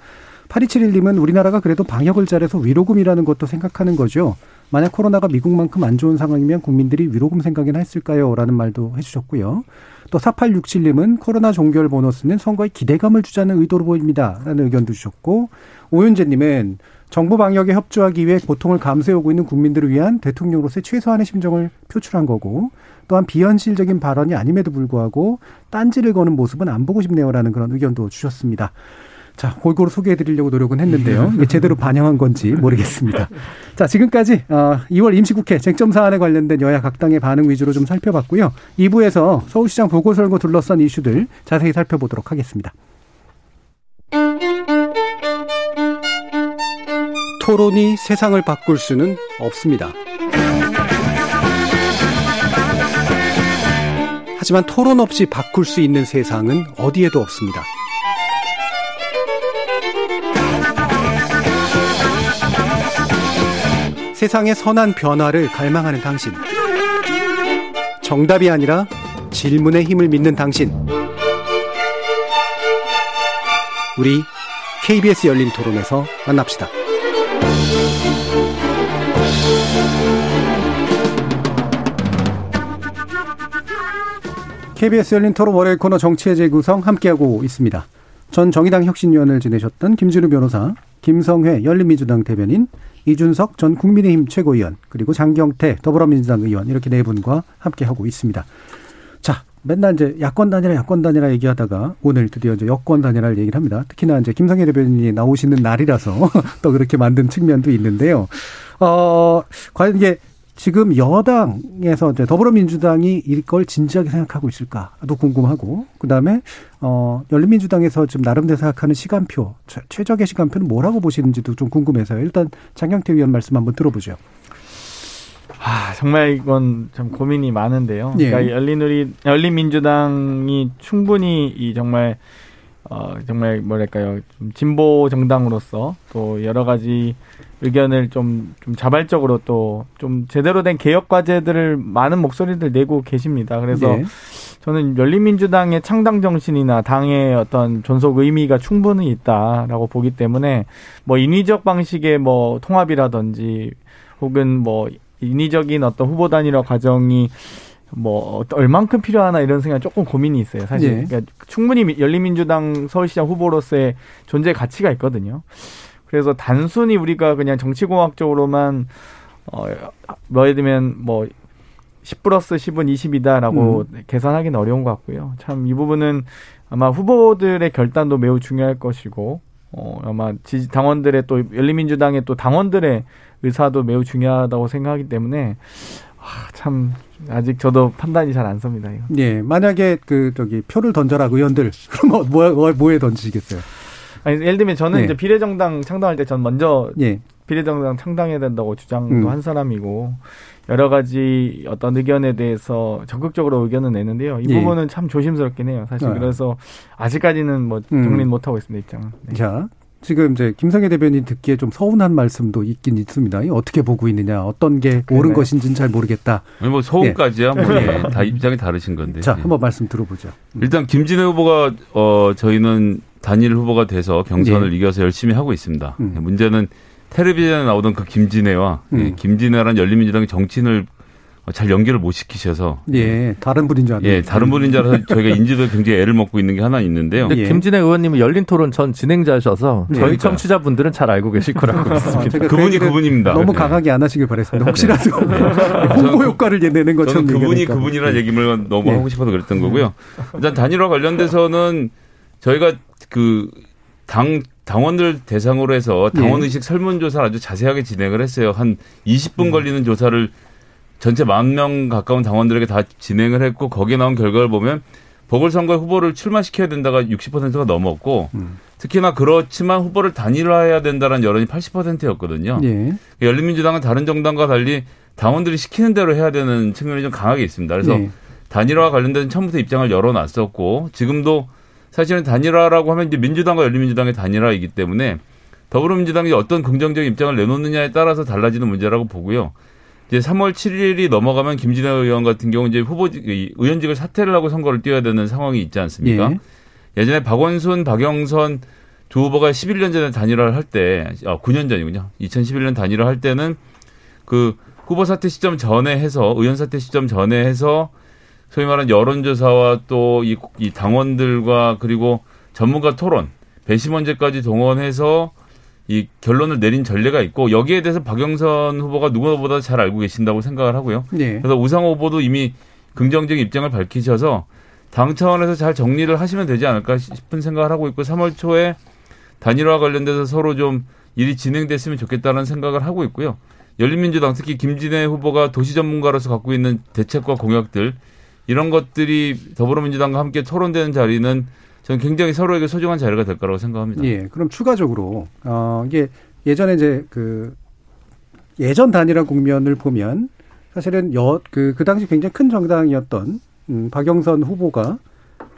8271님은 우리나라가 그래도 방역을 잘해서 위로금이라는 것도 생각하는 거죠. 만약 코로나가 미국만큼 안 좋은 상황이면 국민들이 위로금 생각이나 했을까요? 라는 말도 해주셨고요. 또 4867님은 코로나 종결 보너스는 선거에 기대감을 주자는 의도로 보입니다. 라는 의견도 주셨고, 오윤재님은 정부 방역에 협조하기 위해 고통을 감수해오고 있는 국민들을 위한 대통령으로서의 최소한의 심정을 표출한 거고, 또한 비현실적인 발언이 아님에도 불구하고 딴지를 거는 모습은 안 보고 싶네요라는 그런 의견도 주셨습니다. 자, 골고루 소개해 드리려고 노력은 했는데요. 이게 제대로 반영한 건지 모르겠습니다. 자, 지금까지 2월 어, 임시국회 쟁점 사안에 관련된 여야 각 당의 반응 위주로 좀 살펴봤고요. 2부에서 서울시장 보궐선거 둘러싼 이슈들 자세히 살펴보도록 하겠습니다. 토론이 세상을 바꿀 수는 없습니다. 하지만 토론 없이 바꿀 수 있는 세상은 어디에도 없습니다. 세상의 선한 변화를 갈망하는 당신. 정답이 아니라 질문의 힘을 믿는 당신. 우리 KBS 열린 토론에서 만납시다. KBS 열린 토론 월요일 코너 정치의 재구성 함께하고 있습니다. 전 정의당 혁신위원을 지내셨던 김준우 변호사, 김성회 열린민주당 대변인, 이준석 전 국민의힘 최고위원 그리고 장경태 더불어민주당 의원 이렇게 네 분과 함께 하고 있습니다. 자, 맨날 이제 야권 단일화, 야권 단일화 얘기하다가 오늘 드디어 이제 여권 단일화를 얘기를 합니다. 특히나 이제 김성애 대변인이 나오시는 날이라서 또 그렇게 만든 측면도 있는데요. 어, 과연 이게 지금 여당에서 이제 더불어민주당이 이걸 진지하게 생각하고 있을까도 궁금하고 그다음에 어 열린민주당에서 지금 나름대로 생각하는 시간표 최적의 시간표는 뭐라고 보시는지도 좀 궁금해서요. 일단 장경태 위원 말씀 한번 들어보죠. 아 정말 이건 좀 고민이 많은데요. 예. 그러니까 열린우리 열린민주당이 충분히 이 정말 어 정말 뭐랄까요 좀 진보 정당으로서 또 여러 가지 의견을 좀, 좀 자발적으로 또 좀 제대로 된 개혁 과제들을 많은 목소리들 내고 계십니다. 그래서 네. 저는 열린민주당의 창당 정신이나 당의 어떤 존속 의미가 충분히 있다라고 보기 때문에 뭐 인위적 방식의 뭐 통합이라든지 혹은 뭐 인위적인 어떤 후보 단일화 과정이 뭐 얼만큼 필요하나 이런 생각 조금 고민이 있어요. 사실 네. 그러니까 충분히 열린민주당 서울시장 후보로서의 존재 가치가 있거든요. 그래서 단순히 우리가 그냥 정치공학적으로만 어, 뭐 예를 들면 뭐 10 플러스 10은 20이다라고 음. 계산하기는 어려운 것 같고요. 참 이 부분은 아마 후보들의 결단도 매우 중요할 것이고 어, 아마 지지 당원들의 또 열린민주당의 또 당원들의 의사도 매우 중요하다고 생각하기 때문에 아, 참 아직 저도 판단이 잘 안 섭니다. 이거. 예, 만약에 그 저기 표를 던져라 의원들 그럼 뭐, 뭐 뭐에 던지시겠어요? 아니, 예를 들면 저는 네. 이제 비례정당 창당할 때 전 먼저 예, 비례정당 창당해야 된다고 주장도 음. 한 사람이고 여러 가지 어떤 의견에 대해서 적극적으로 의견을 내는데요. 이 예. 부분은 참 조심스럽긴 해요. 사실 아. 그래서 아직까지는 뭐 음. 정리는 못 하고 있습니다 입장은. 네. 자. 지금 이제 김성애 대변인 듣기에 좀 서운한 말씀도 있긴 있습니다. 이 어떻게 보고 있느냐, 어떤 게 옳은 그러나요? 것인지는 잘 모르겠다. 아니 뭐 소음까지야 뭐 예, 다 입장이 다르신 건데. 자, 예. 한번 말씀 들어보죠. 일단 김진애 후보가 어 저희는 단일 후보가 돼서 경선을 이겨서 열심히 하고 있습니다. 음. 문제는 텔레비전에 나오던 그 김진애와 음. 예, 김진애라는 열린민주당의 정치인을 어, 잘 연결을 못 시키셔서 예, 다른 분인 줄 알았는데. 예, 다른 분인 줄 알아서 저희가 인지도에 굉장히 애를 먹고 있는 게 하나 있는데요. 근데 예. 김진애 의원님은 열린 토론 전 진행자셔서 네, 저희 그러니까요. 청취자분들은 잘 알고 계실 거라고 믿습니다. 제가 그 그분이 그분입니다. 너무 네. 강하게 안 하시길 바랬습니다. 혹시라도 홍보 효과를 내는 것처럼 저는 그분이. 그분이라는 얘기를 너무 예. 하고 싶어서 그랬던 거고요. 일단 단일화 관련돼서는 저희가 그 당 당원들 대상으로 해서 당원 예. 의식 설문조사를 아주 자세하게 진행을 했어요. 한 20분 음. 걸리는 조사를 전체 만 명 가까운 당원들에게 다 진행을 했고 거기에 나온 결과를 보면 보궐선거에 후보를 출마시켜야 된다가 60%가 넘었고 음. 특히나 그렇지만 후보를 단일화해야 된다는 여론이 80%였거든요. 예. 열린민주당은 다른 정당과 달리 당원들이 시키는 대로 해야 되는 측면이 좀 강하게 있습니다. 그래서 예. 단일화 관련된 처음부터 입장을 열어놨었고 지금도 사실은 단일화라고 하면 이제 민주당과 열린민주당의 단일화이기 때문에 더불어민주당이 어떤 긍정적인 입장을 내놓느냐에 따라서 달라지는 문제라고 보고요. 이제 3월 7일이 넘어가면 김진애 의원 같은 경우 이제 후보 의원직을 사퇴를 하고 선거를 뛰어야 되는 상황이 있지 않습니까? 예. 예전에 박원순, 박영선 두 후보가 11년 전에 단일화를 할 때, 아, 9년 전이군요. 2011년 단일화 할 때는 그 후보 사퇴 시점 전에 해서, 의원 사퇴 시점 전에 해서 소위 말하는 여론조사와 또이 이 당원들과 그리고 전문가 토론, 배심원제까지 동원해서 이 결론을 내린 전례가 있고 여기에 대해서 박영선 후보가 누구보다 잘 알고 계신다고 생각을 하고요. 네. 그래서 우상호 후보도 이미 긍정적인 입장을 밝히셔서 당 차원에서 잘 정리를 하시면 되지 않을까 싶은 생각을 하고 있고 3월 초에 단일화 관련돼서 서로 좀 일이 진행됐으면 좋겠다는 생각을 하고 있고요. 열린민주당 특히 김진애 후보가 도시 전문가로서 갖고 있는 대책과 공약들 이런 것들이 더불어민주당과 함께 토론되는 자리는 저는 굉장히 서로에게 소중한 자리가 될 거라고 생각합니다. 예. 그럼 추가적으로 어 이게 예전에 이제 그 예전 단일화 국면을 보면 사실은 여그그 그 당시 굉장히 큰 정당이었던 음 박영선 후보가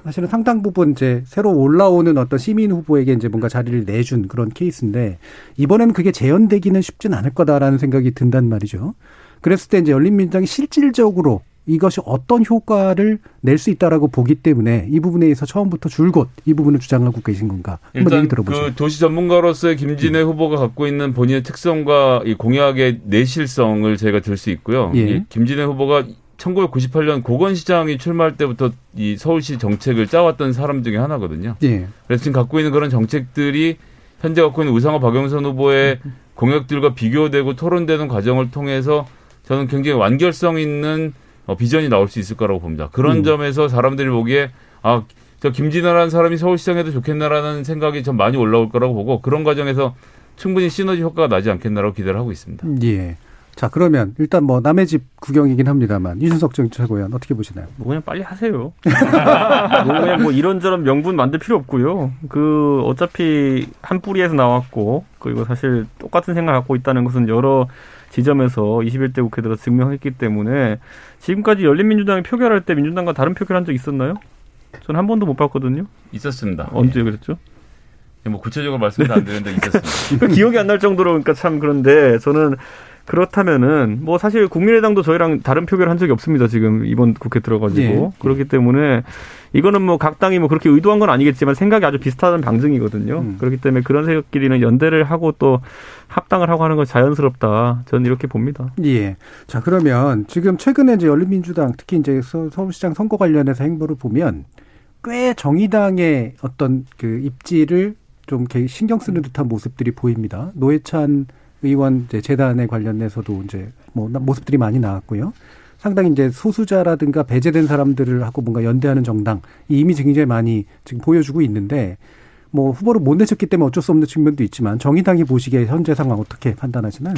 사실은 상당 부분 이제 새로 올라오는 어떤 시민 후보에게 이제 뭔가 자리를 내준 그런 케이스인데 이번에는 그게 재현되기는 쉽진 않을 거다라는 생각이 든단 말이죠. 그랬을 때 이제 열린민주당이 실질적으로 이것이 어떤 효과를 낼 수 있다라고 보기 때문에 이 부분에 의해서 처음부터 줄곧 이 부분을 주장하고 계신 건가? 한번 얘기 들어보죠. 그 도시 전문가로서의 김진애 후보가 갖고 있는 본인의 특성과 이 공약의 내실성을 저희가 들 수 있고요. 예. 이 김진애 후보가 1998년 고건시장이 출마할 때부터 이 서울시 정책을 짜왔던 사람 중에 하나거든요. 예. 그래서 지금 갖고 있는 그런 정책들이 현재 갖고 있는 우상호 박영선 후보의 공약들과 비교되고 토론되는 과정을 통해서 저는 굉장히 완결성 있는 어, 비전이 나올 수 있을 거라고 봅니다. 그런 음. 점에서 사람들이 보기에 아, 저 김진아라는 사람이 서울시장에도 좋겠나라는 생각이 좀 많이 올라올 거라고 보고 그런 과정에서 충분히 시너지 효과가 나지 않겠나라고 기대를 하고 있습니다. 예. 자, 그러면 일단 뭐 남의 집 구경이긴 합니다만 이준석 정치최고위원 어떻게 보시나요? 뭐 그냥 빨리 하세요. 뭐 그냥 뭐 이런저런 명분 만들 필요 없고요. 그 어차피 한 뿌리에서 나왔고 그리고 사실 똑같은 생각 갖고 있다는 것은 여러 지점에서 21대 국회 들어 증명했기 때문에 지금까지 열린민주당이 표결할 때 민주당과 다른 표결한 적 있었나요? 저는 한 번도 못 봤거든요. 있었습니다. 언제 그랬죠? 예. 뭐 구체적으로 말씀은 안 드리는데 있었습니다. 그 기억이 안 날 정도로 그러니까 참 그런데 저는 그렇다면은 뭐 사실 국민의당도 저희랑 다른 표결을 한 적이 없습니다. 지금 이번 국회 들어가지고 예. 그렇기 때문에 이거는 뭐 각 당이 뭐 그렇게 의도한 건 아니겠지만 생각이 아주 비슷하다는 방증이거든요. 음. 그렇기 때문에 그런 세력끼리는 연대를 하고 또 합당을 하고 하는 건 자연스럽다. 저는 이렇게 봅니다. 예. 자, 그러면 지금 최근에 이제 열린민주당 특히 이제 서- 서울시장 선거 관련해서 행보를 보면 꽤 정의당의 어떤 그 입지를 좀 신경 쓰는 듯한 모습들이 보입니다. 노회찬 의원 이제 재단에 관련해서도 이제 뭐 나- 모습들이 많이 나왔고요. 상당히 이제 소수자라든가 배제된 사람들을 하고 뭔가 연대하는 정당 이 이미지 굉장히 많이 지금 보여주고 있는데 뭐 후보를 못 내셨기 때문에 어쩔 수 없는 측면도 있지만 정의당이 보시기에 현재 상황 어떻게 판단하시나요?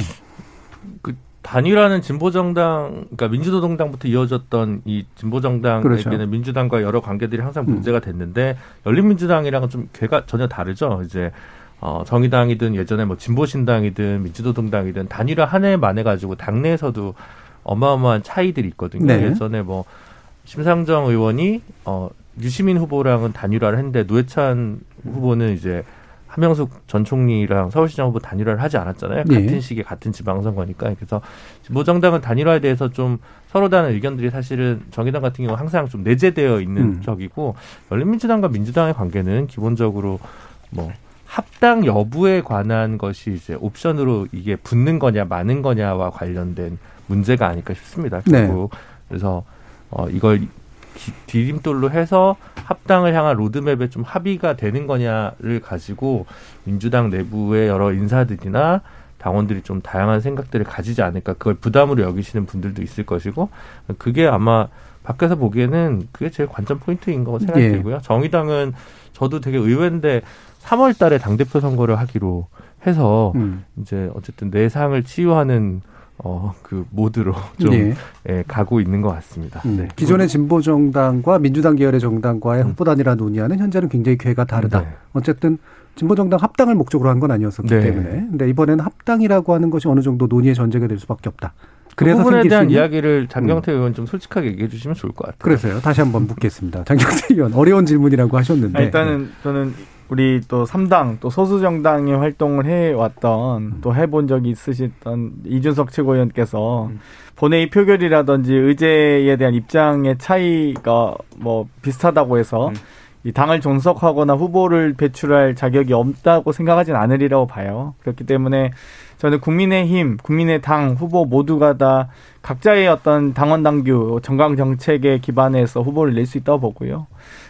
단일화는 진보정당, 그러니까 민주노동당부터 이어졌던 이 진보정당에게는 그렇죠. 민주당과 여러 관계들이 항상 음. 문제가 됐는데 열린민주당이랑은 좀 괴가 전혀 다르죠. 이제 어, 정의당이든 예전에 뭐 진보신당이든 민주노동당이든 단일화 한 해 만에 가지고 당내에서도 어마어마한 차이들이 있거든요. 네. 예전에 뭐 심상정 의원이 어, 유시민 후보랑은 단일화를 했는데 노회찬 후보는 이제 한명숙 전 총리랑 서울시장 후보 단일화를 하지 않았잖아요. 네. 같은 시기에 같은 지방선거니까. 그래서 진보정당은 단일화에 대해서 좀 서로 다른 의견들이 사실은 정의당 같은 경우 항상 좀 내재되어 있는 음. 적이고 열린민주당과 민주당의 관계는 기본적으로 뭐 합당 여부에 관한 것이 이제 옵션으로 이게 붙는 거냐 마는 거냐와 관련된 문제가 아닐까 싶습니다. 네. 결국 그래서 어 이걸 기- 디딤돌로 해서 합당을 향한 로드맵에 좀 합의가 되는 거냐를 가지고 민주당 내부의 여러 인사들이나 당원들이 좀 다양한 생각들을 가지지 않을까 그걸 부담으로 여기시는 분들도 있을 것이고 그게 아마 밖에서 보기에는 그게 제일 관전 포인트인 거 생각이 예. 들고요. 정의당은 저도 되게 의외인데 3월 달에 당대표 선거를 하기로 해서 음. 이제 어쨌든 내상을 치유하는 어 그 모드로 좀 예. 예, 가고 있는 것 같습니다. 음. 네. 기존의 진보 정당과 민주당 계열의 정당과의 후보 단일화 논의와는 현재는 굉장히 궤가 다르다. 네. 어쨌든 진보 정당 합당을 목적으로 한 건 아니었었기 네. 때문에. 근데 이번에는 합당이라고 하는 것이 어느 정도 논의의 전제가 될 수밖에 없다. 그 그래서 부분에 생길 수 대한 있는? 음. 이야기를 장경태 의원 좀 솔직하게 얘기해 주시면 좋을 것 같아요. 그래서요. 다시 한번 묻겠습니다. 장경태 의원 어려운 질문이라고 하셨는데 아, 일단은 저는 우리 또 3당 또 소수정당이 활동을 해왔던 또 해본 적이 있으셨던 이준석 최고위원께서 본회의 표결이라든지 의제에 대한 입장의 차이가 뭐 비슷하다고 해서 음. 이 당을 존속하거나 후보를 배출할 자격이 없다고 생각하진 않으리라고 봐요. 그렇기 때문에 저는 국민의힘, 국민의당 후보 모두가 다 각자의 어떤 당원 당규 정강 정책에 기반해서 후보를 낼 수 있다고 보고요.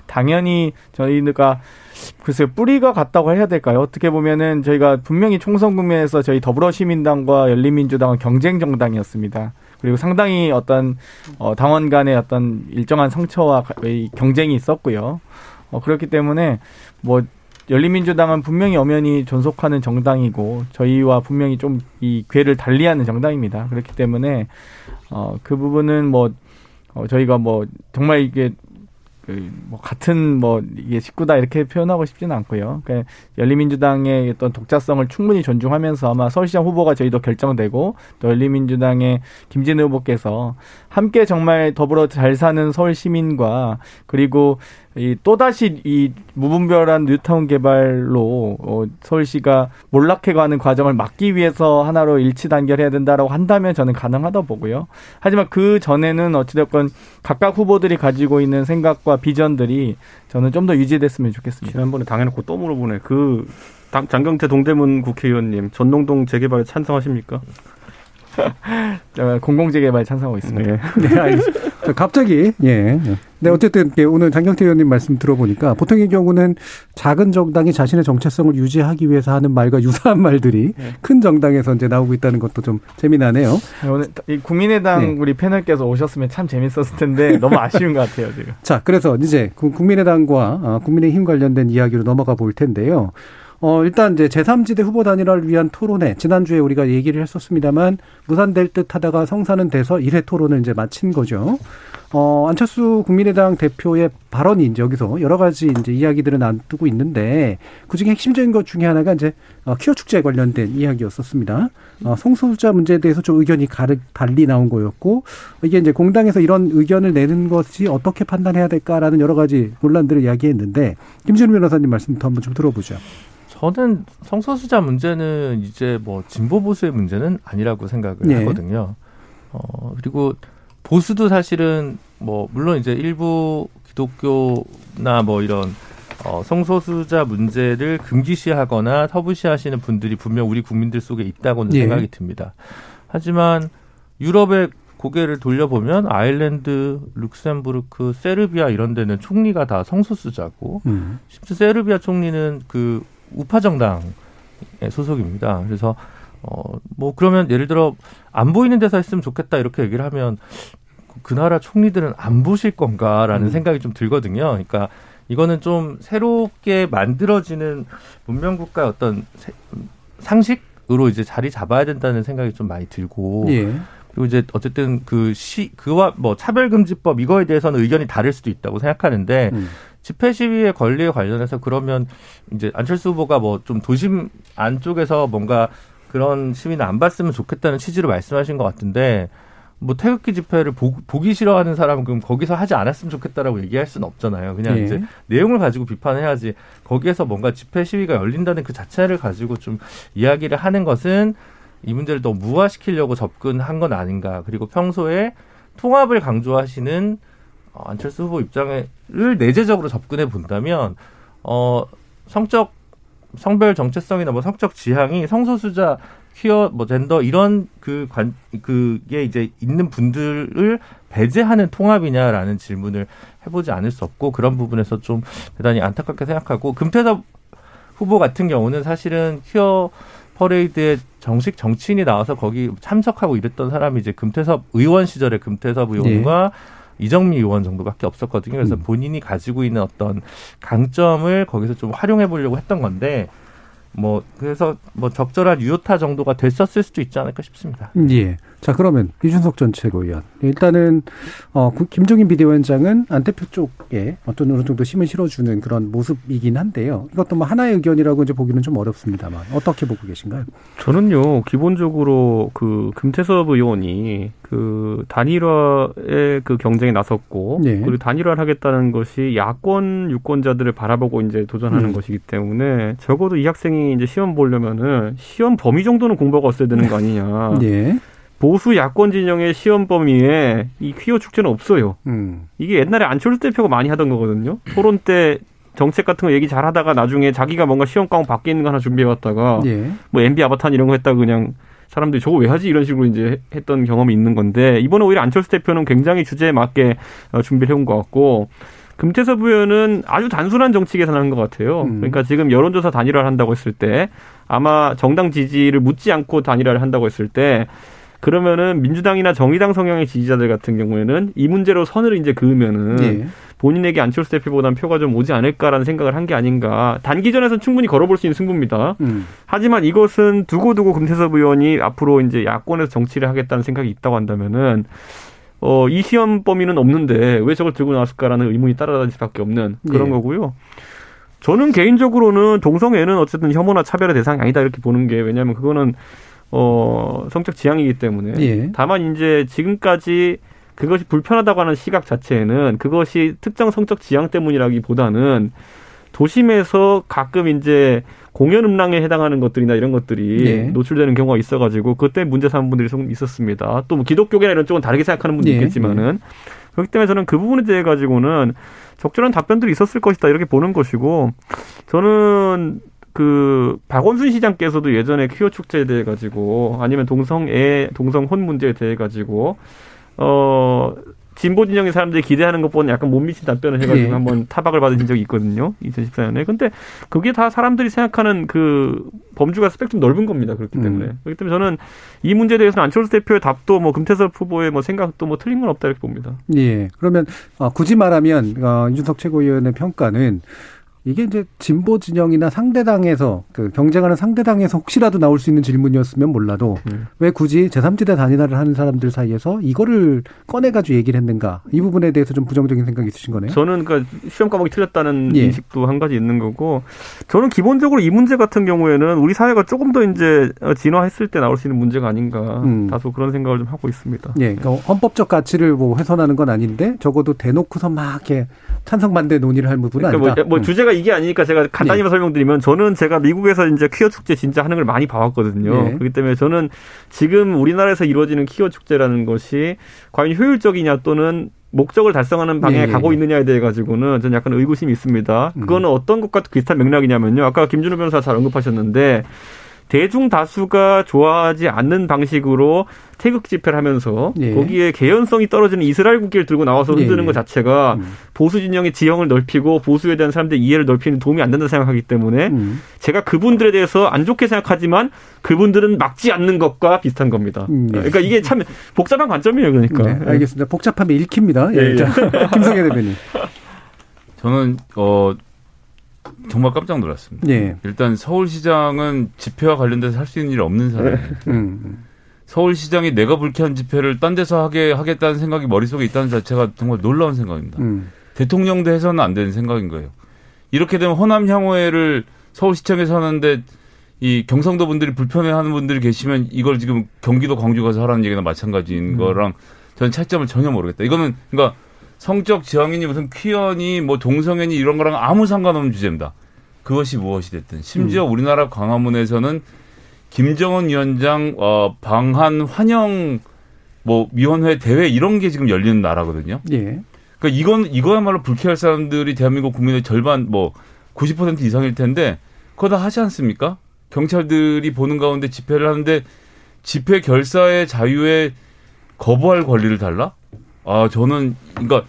당연히 저희가 글쎄요 뿌리가 같다고 해야 될까요? 어떻게 보면은 저희가 분명히 총선 국면에서 저희 더불어시민당과 열린민주당은 경쟁 정당이었습니다. 그리고 상당히 어떤 어, 당원 간의 어떤 일정한 상처와 경쟁이 있었고요. 어, 그렇기 때문에 뭐 열린민주당은 분명히 엄연히 존속하는 정당이고 저희와 분명히 좀 이 궤를 달리하는 정당입니다. 그렇기 때문에 어, 그 부분은 뭐 어, 저희가 뭐 정말 이게 그뭐 같은 뭐 이게 식구다 이렇게 표현하고 싶지는 않고요. 그러니까 열린민주당의 어떤 독자성을 충분히 존중하면서 아마 서울시장 후보가 저희도 결정되고 또 열린민주당의 김진우 후보께서 함께 정말 더불어 잘 사는 서울 시민과 그리고 이 또다시 이 무분별한 뉴타운 개발로 어, 서울시가 몰락해가는 과정을 막기 위해서 하나로 일치 단결해야 된다라고 한다면 저는 가능하다 보고요. 하지만 그 전에는 어찌됐건 각각 후보들이 가지고 있는 생각과 비전들이 저는 좀 더 유지됐으면 좋겠습니다. 지난번에 당해놓고 또 물어보네. 그 당- 장경태 동대문 국회의원님 전농동 재개발에 찬성하십니까? 어, 공공재개발 찬성하고 있습니다. 네. 네, 알겠습니다. 자, 갑자기 예. 네, 어쨌든 이렇게 오늘 장경태 의원님 말씀 들어보니까 보통의 경우는 작은 정당이 자신의 정체성을 유지하기 위해서 하는 말과 유사한 말들이 큰 정당에서 이제 나오고 있다는 것도 좀 재미나네요. 오늘 이 국민의당 네. 우리 패널께서 오셨으면 참 재밌었을 텐데 너무 아쉬운 것 같아요 지금. 자, 그래서 이제 국- 국민의당과 어, 국민의힘 관련된 이야기로 넘어가 볼 텐데요. 어, 일단 이제 제3지대 후보 단일화를 위한 토론회, 지난주에 우리가 얘기를 했었습니다만, 무산될 듯 하다가 성사는 돼서 1회 토론을 이제 마친 거죠. 어, 안철수 국민의당 대표의 발언이 이제 여기서 여러 가지 이제 이야기들을 놔두고 있는데, 그 중에 핵심적인 것 중에 하나가 이제, 어, 퀴어 축제에 관련된 이야기였었습니다. 어, 성소수자 문제에 대해서 좀 의견이 가르, 달리 나온 거였고, 이게 이제 공당에서 이런 의견을 내는 것이 어떻게 판단해야 될까라는 여러 가지 논란들을 이야기했는데, 김진우 변호사님 말씀부터 한번 좀 들어보죠. 저는 성소수자 문제는 이제 뭐 진보 보수의 문제는 아니라고 생각을 네. 하거든요. 어 그리고 보수도 사실은 뭐 물론 이제 일부 기독교나 뭐 이런 어 성소수자 문제를 금기시하거나 터부시하시는 분들이 분명 우리 국민들 속에 있다고는 예. 생각이 듭니다. 하지만 유럽의 고개를 돌려보면 아일랜드, 룩셈부르크, 세르비아 이런 데는 총리가 다 성소수자고 음. 심지어 세르비아 총리는 그 우파 정당의 소속입니다. 그래서 어 뭐 그러면 예를 들어 안 보이는 데서 했으면 좋겠다 이렇게 얘기를 하면 그 나라 총리들은 안 보실 건가라는 음. 생각이 좀 들거든요. 그러니까 이거는 좀 새롭게 만들어지는 문명 국가의 어떤 세- 상식으로 이제 자리 잡아야 된다는 생각이 좀 많이 들고 예. 그리고 이제 어쨌든 그 시 그와 뭐 차별금지법 이거에 대해서는 의견이 다를 수도 있다고 생각하는데 음. 집회 시위의 권리에 관련해서 그러면 이제 안철수 후보가 뭐 좀 도심 안쪽에서 뭔가 그런 시위는 안 봤으면 좋겠다는 취지로 말씀하신 것 같은데 뭐 태극기 집회를 보, 기 싫어하는 사람은 그럼 거기서 하지 않았으면 좋겠다라고 얘기할 수는 없잖아요. 그냥 예. 이제 내용을 가지고 비판해야지 거기에서 뭔가 집회 시위가 열린다는 그 자체를 가지고 좀 이야기를 하는 것은 이 문제를 더 무화시키려고 접근한 건 아닌가. 그리고 평소에 통합을 강조하시는 어, 안철수 후보 입장을 내재적으로 접근해 본다면 어 성적 성별 정체성이나 뭐 성적 지향이 성소수자 퀴어 뭐 젠더 이런 그 관 그게 이제 있는 분들을 배제하는 통합이냐라는 질문을 해보지 않을 수 없고 그런 부분에서 좀 대단히 안타깝게 생각하고 금태섭 후보 같은 경우는 사실은 퀴어 퍼레이드에 정식 정치인이 나와서 거기 참석하고 이랬던 사람이 이제 금태섭 의원 시절에 금태섭 의원과 이정미 의원 정도밖에 없었거든요. 그래서 음. 본인이 가지고 있는 어떤 강점을 거기서 좀 활용해 보려고 했던 건데 뭐 그래서 뭐 적절한 유효타 정도가 됐었을 수도 있지 않을까 싶습니다. 예. 자 그러면 이준석 전 최고위원 일단은 어 구- 김종인 비대위원장은 안 대표 쪽에 어떤 어느 정도 힘을 실어주는 그런 모습이긴 한데요. 이것도 뭐 하나의 의견이라고 이제 보기는 좀 어렵습니다만 어떻게 보고 계신가요? 저는요 기본적으로 그 금태섭 의원이 그 단일화의 그 경쟁에 나섰고 네. 그리고 단일화를 하겠다는 것이 야권 유권자들을 바라보고 이제 도전하는 음. 것이기 때문에 적어도 이 학생이 이제 시험 보려면은 시험 범위 정도는 공부가 없어야 되는 거 아니냐. 예. 보수 야권 진영의 시험 범위에 이 퀴어 축제는 없어요. 음. 이게 옛날에 안철수 대표가 많이 하던 거거든요. 토론 때 정책 같은 거 얘기 잘 하다가 나중에 자기가 뭔가 시험 과목 밖에 있는 거 하나 준비해 왔다가 예. 뭐 MB 아바탄 이런 거 했다가 그냥 사람들이 저거 왜 하지 이런 식으로 이제 했던 경험이 있는 건데 이번에 오히려 안철수 대표는 굉장히 주제에 맞게 어, 준비를 해온 것 같고 금태섭 의원은 아주 단순한 정치 계산하는 것 같아요. 음. 그러니까 지금 여론조사 단일화를 한다고 했을 때 아마 정당 지지를 묻지 않고 단일화를 한다고 했을 때 그러면은 민주당이나 정의당 성향의 지지자들 같은 경우에는 이 문제로 선을 이제 그으면은 예. 본인에게 안철수 대표보다는 표가 좀 오지 않을까라는 생각을 한 게 아닌가. 단기전에서는 충분히 걸어볼 수 있는 승부입니다. 음. 하지만 이것은 두고두고 금태섭 의원이 앞으로 이제 야권에서 정치를 하겠다는 생각이 있다고 한다면은 어, 이 시험 범위는 없는데 왜 저걸 들고 나왔을까라는 의문이 따라다닐 수밖에 없는 그런 예. 거고요. 저는 개인적으로는 동성애는 어쨌든 혐오나 차별의 대상이 아니다 이렇게 보는 게 왜냐하면 그거는 어, 성적 지향이기 때문에 예. 다만 이제 지금까지 그것이 불편하다고 하는 시각 자체는 그것이 특정 성적 지향 때문이라기보다는 도심에서 가끔 이제 공연 음란에 해당하는 것들이나 이런 것들이 예. 노출되는 경우가 있어가지고 그때 문제 삼은 분들이 조금 있었습니다. 또 뭐 기독교계나 이런 쪽은 다르게 생각하는 분도 예. 있겠지만은 그렇기 때문에 저는 그 부분에 대해 가지고는 적절한 답변들이 있었을 것이다 이렇게 보는 것이고 저는 그 박원순 시장께서도 예전에 퀴어 축제에 대해 가지고 아니면 동성애 동성혼 문제에 대해 가지고 어 진보 진영의 사람들이 기대하는 것보다 약간 못 미친 답변을 해가지고 예. 한번 타박을 받으신 적이 있거든요. 2014년에. 근데 그게 다 사람들이 생각하는 그 범주가 스펙트럼 넓은 겁니다. 그렇기 때문에. 음. 그렇기 때문에 저는 이 문제에 대해서는 안철수 대표의 답도 뭐 금태섭 후보의 뭐 생각도 뭐 틀린 건 없다 이렇게 봅니다. 예. 그러면 어, 굳이 말하면 어, 이준석 최고위원의 평가는 이게 이제 진보 진영이나 상대당에서 그 경쟁하는 상대당에서 혹시라도 나올 수 있는 질문이었으면 몰라도 음. 왜 굳이 제3지대 단일화를 하는 사람들 사이에서 이거를 꺼내가지고 얘기를 했는가 이 부분에 대해서 좀 부정적인 생각이 있으신 거네요. 저는 그러니까 시험 과목이 틀렸다는 예. 인식도 한 가지 있는 거고 저는 기본적으로 이 문제 같은 경우에는 우리 사회가 조금 더 이제 어, 진화했을 때 나올 수 있는 문제가 아닌가 음. 다소 그런 생각을 좀 하고 있습니다. 예, 그러니까 헌법적 가치를 뭐 훼손하는 건 아닌데 적어도 대놓고서 막 이렇게 찬성 반대 논의를 할 부분은 그러니까 아니다. 뭐, 뭐 음. 주제가 이게 아니니까 제가 간단히만 설명드리면 저는 제가 미국에서 이제 퀴어 축제 진짜 하는 걸 많이 봐왔거든요. 네. 그렇기 때문에 저는 지금 우리나라에서 이루어지는 퀴어 축제라는 것이 과연 효율적이냐 또는 목적을 달성하는 방향에 예, 예, 가고 예. 있느냐에 대해 가지고는 저는 약간 의구심이 있습니다. 음. 그거는 어떤 것과 비슷한 맥락이냐면요. 아까 김준호 변호사 잘 언급하셨는데 대중 다수가 좋아하지 않는 방식으로 태극 집회를 하면서 예. 거기에 개연성이 떨어지는 이스라엘 국기를 들고 나와서 흔드는 예, 예. 것 자체가 음. 보수 진영의 지형을 넓히고 보수에 대한 사람들의 이해를 넓히는 도움이 안 된다 생각하기 때문에 음. 제가 그분들에 대해서 안 좋게 생각하지만 그분들은 막지 않는 것과 비슷한 겁니다. 음, 네. 그러니까 이게 참 복잡한 관점이에요, 그러니까. 네, 알겠습니다. 복잡하면 읽힙니다. 예, 예, 예. 자, 김성애 대변인. 저는 어 정말 깜짝 놀랐습니다. 예. 일단 서울시장은 집회와 관련돼서 할 수 있는 일이 없는 사람이에요. 음. 서울시장이 내가 불쾌한 집회를 딴 데서 하게 하겠다는 생각이 머릿속에 있다는 자체가 정말 놀라운 생각입니다. 음. 대통령도 해서는 안 되는 생각인 거예요. 이렇게 되면 호남 향후회를 서울시청에서 하는데 이 경상도 분들이 불편해하는 분들이 계시면 이걸 지금 경기도 광주 가서 하라는 얘기나 마찬가지인 거랑 저는 차이점을 전혀 모르겠다. 이거는 그러니까 성적 지향이니 무슨 퀴어니 뭐 동성애니 이런 거랑 아무 상관없는 주제입니다. 그것이 무엇이 됐든 심지어 우리나라 광화문에서는 김정은 위원장 어 방한 환영 뭐 위원회 대회 이런 게 지금 열리는 나라거든요. 예. 그러니까 이건 이거야말로 불쾌할 사람들이 대한민국 국민의 절반 뭐 90% 이상일 텐데 그거 다 하지 않습니까? 경찰들이 보는 가운데 집회를 하는데 집회 결사의 자유에 거부할 권리를 달라? 아 저는 그러니까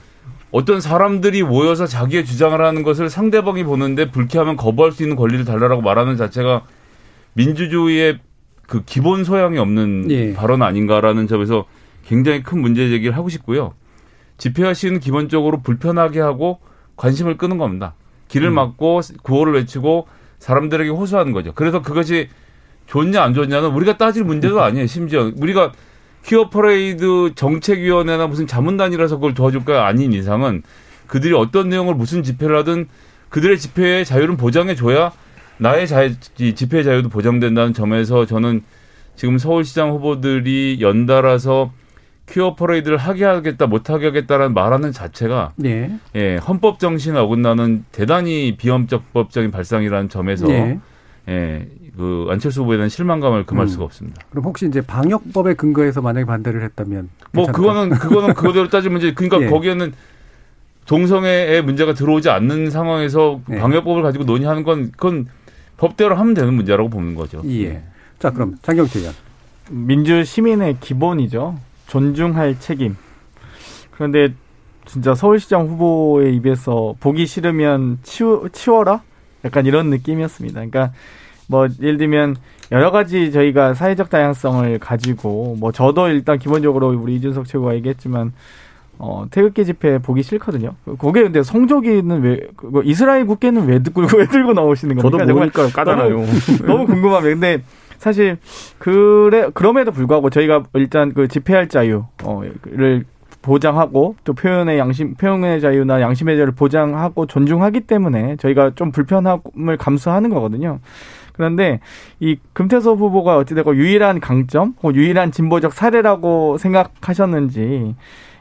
어떤 사람들이 모여서 자기의 주장을 하는 것을 상대방이 보는데 불쾌하면 거부할 수 있는 권리를 달라라고 말하는 자체가 민주주의의 그 기본 소양이 없는 예. 발언 아닌가라는 점에서 굉장히 큰 문제 제기를 하고 싶고요. 집회와 시위는 기본적으로 불편하게 하고 관심을 끄는 겁니다. 길을 막고 구호를 외치고 사람들에게 호소하는 거죠. 그래서 그것이 좋냐 안 좋냐는 우리가 따질 문제도 아니에요. 심지어 우리가 퀴어 퍼레이드 정책위원회나 무슨 자문단이라서 그걸 도와줄까 아닌 이상은 그들이 어떤 내용을 무슨 집회를 하든 그들의 집회의 자유는 보장해 줘야 나의 자, 집회 자유도 보장된다는 점에서 저는 지금 서울시장 후보들이 연달아서 퀴어 퍼레이드를 하게 하겠다 못하게 하겠다라는 말하는 자체가 예. 예, 헌법 정신에 어긋나는 대단히 비헌법적인 발상이라는 점에서 예. 예, 그 안철수 후보에 대한 실망감을 금할 음. 수가 없습니다. 그럼 혹시 이제 방역법에 근거해서 만약에 반대를 했다면 뭐 괜찮을까요? 그거는 그거는 그거대로 따지면 이제 그러니까 예. 거기에는 동성애의 문제가 들어오지 않는 상황에서 예. 방역법을 가지고 논의하는 건 그건 법대로 하면 되는 문제라고 보는 거죠. 예. 자, 그럼 장경태 의원. 민주 시민의 기본이죠. 존중할 책임. 그런데 진짜 서울시장 후보의 입에서 보기 싫으면 치우, 치워라? 약간 이런 느낌이었습니다. 그러니까 뭐 예를 들면 여러 가지 저희가 사회적 다양성을 가지고 뭐 저도 일단 기본적으로 우리 이준석 최고가 얘기했지만 어, 태극기 집회 보기 싫거든요. 거기에 근데 성조기는 왜, 그거 이스라엘 국계는 왜 들고, 왜 들고 나오시는 저도 겁니까? 정말 모르니까 까잖아요. 너무 궁금합니다. 근데 사실 그래 그럼에도 불구하고 저희가 일단 그 집회할 자유를 보장하고 또 표현의 양심 표현의 자유나 양심의 자유를 보장하고 존중하기 때문에 저희가 좀 불편함을 감수하는 거거든요. 그런데 이 금태섭 후보가 어찌되고 유일한 강점, 유일한 진보적 사례라고 생각하셨는지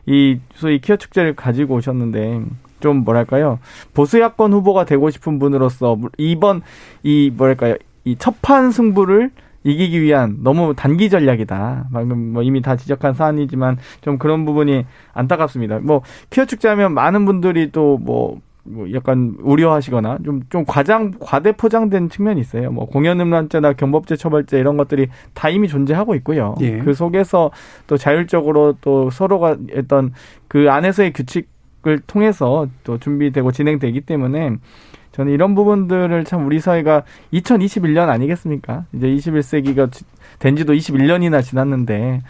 이 소위 키어 축제를 가지고 오셨는데 좀 뭐랄까요 보수 야권 후보가 되고 싶은 분으로서 이번 이 뭐랄까요 이 첫판 승부를 이기기 위한 너무 단기 전략이다. 방금 뭐 이미 다 지적한 사안이지만 좀 그런 부분이 안타깝습니다. 뭐 키어 축제하면 많은 분들이 또뭐 뭐 약간 우려하시거나 좀 좀 과장 과대 포장된 측면이 있어요. 뭐 공연 음란죄나 경법죄 처벌죄 이런 것들이 다 이미 존재하고 있고요. 예. 그 속에서 또 자율적으로 또 서로가 어떤 그 안에서의 규칙을 통해서 또 준비되고 진행되기 때문에 저는 이런 부분들을 참 우리 사회가 2021년 아니겠습니까? 이제 21세기가 된 지도 21년이나 지났는데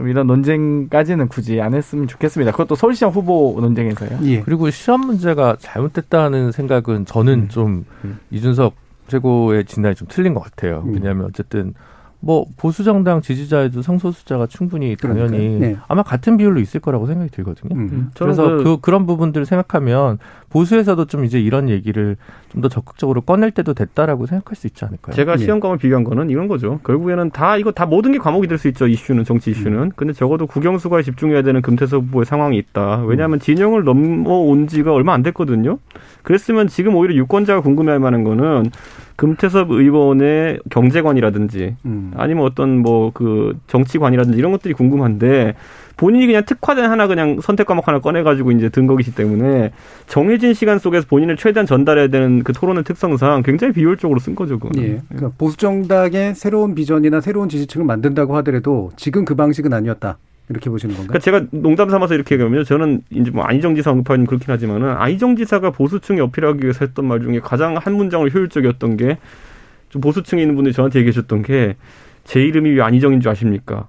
좀 이런 논쟁까지는 굳이 안 했으면 좋겠습니다. 그것도 서울시장 후보 논쟁에서요. 예. 그리고 시험 문제가 잘못됐다는 생각은 저는 음. 좀 음. 이준석 최고의 진단이 좀 틀린 것 같아요. 음. 왜냐하면 어쨌든 뭐 보수 정당 지지자에도 성소수자가 충분히 당연히. 네. 아마 같은 비율로 있을 거라고 생각이 들거든요. 음. 그래서 그- 그, 그런 부분들을 생각하면 보수에서도 좀 이제 이런 얘기를 좀 더 적극적으로 꺼낼 때도 됐다라고 생각할 수 있지 않을까요? 제가 예. 시험감을 비교한 거는 이런 거죠. 결국에는 다 이거 다 모든 게 과목이 될 수 있죠. 이슈는 정치 이슈는. 근데 적어도 국영수가에 집중해야 되는 금태섭 후보의 상황이 있다. 왜냐하면 진영을 넘어온 지가 얼마 안 됐거든요. 그랬으면 지금 오히려 유권자가 궁금해할 만한 거는 금태섭 의원의 경제관이라든지 음. 아니면 어떤 뭐 그 정치관이라든지 이런 것들이 궁금한데 본인이 그냥 특화된 하나 그냥 선택 과목 하나 꺼내가지고 이제 든 거기기 때문에 정해진 시간 속에서 본인을 최대한 전달해야 되는 그 토론의 특성상 굉장히 비효율적으로 쓴 거죠. 그거는. 예. 그러니까 보수 정당의 새로운 비전이나 새로운 지지층을 만든다고 하더라도 지금 그 방식은 아니었다. 이렇게 보시는 건가요? 그러니까 제가 농담 삼아서 이렇게 얘기하면 저는 이제 뭐 안희정 지사 언급하는 그렇긴 하지만은 안희정 지사가 보수층에 어필하기 위해서 했던 말 중에 가장 한 문장으로 효율적이었던 게 좀 보수층에 있는 분들이 저한테 얘기해 줬던 게 제 이름이 왜 안희정인 줄 아십니까?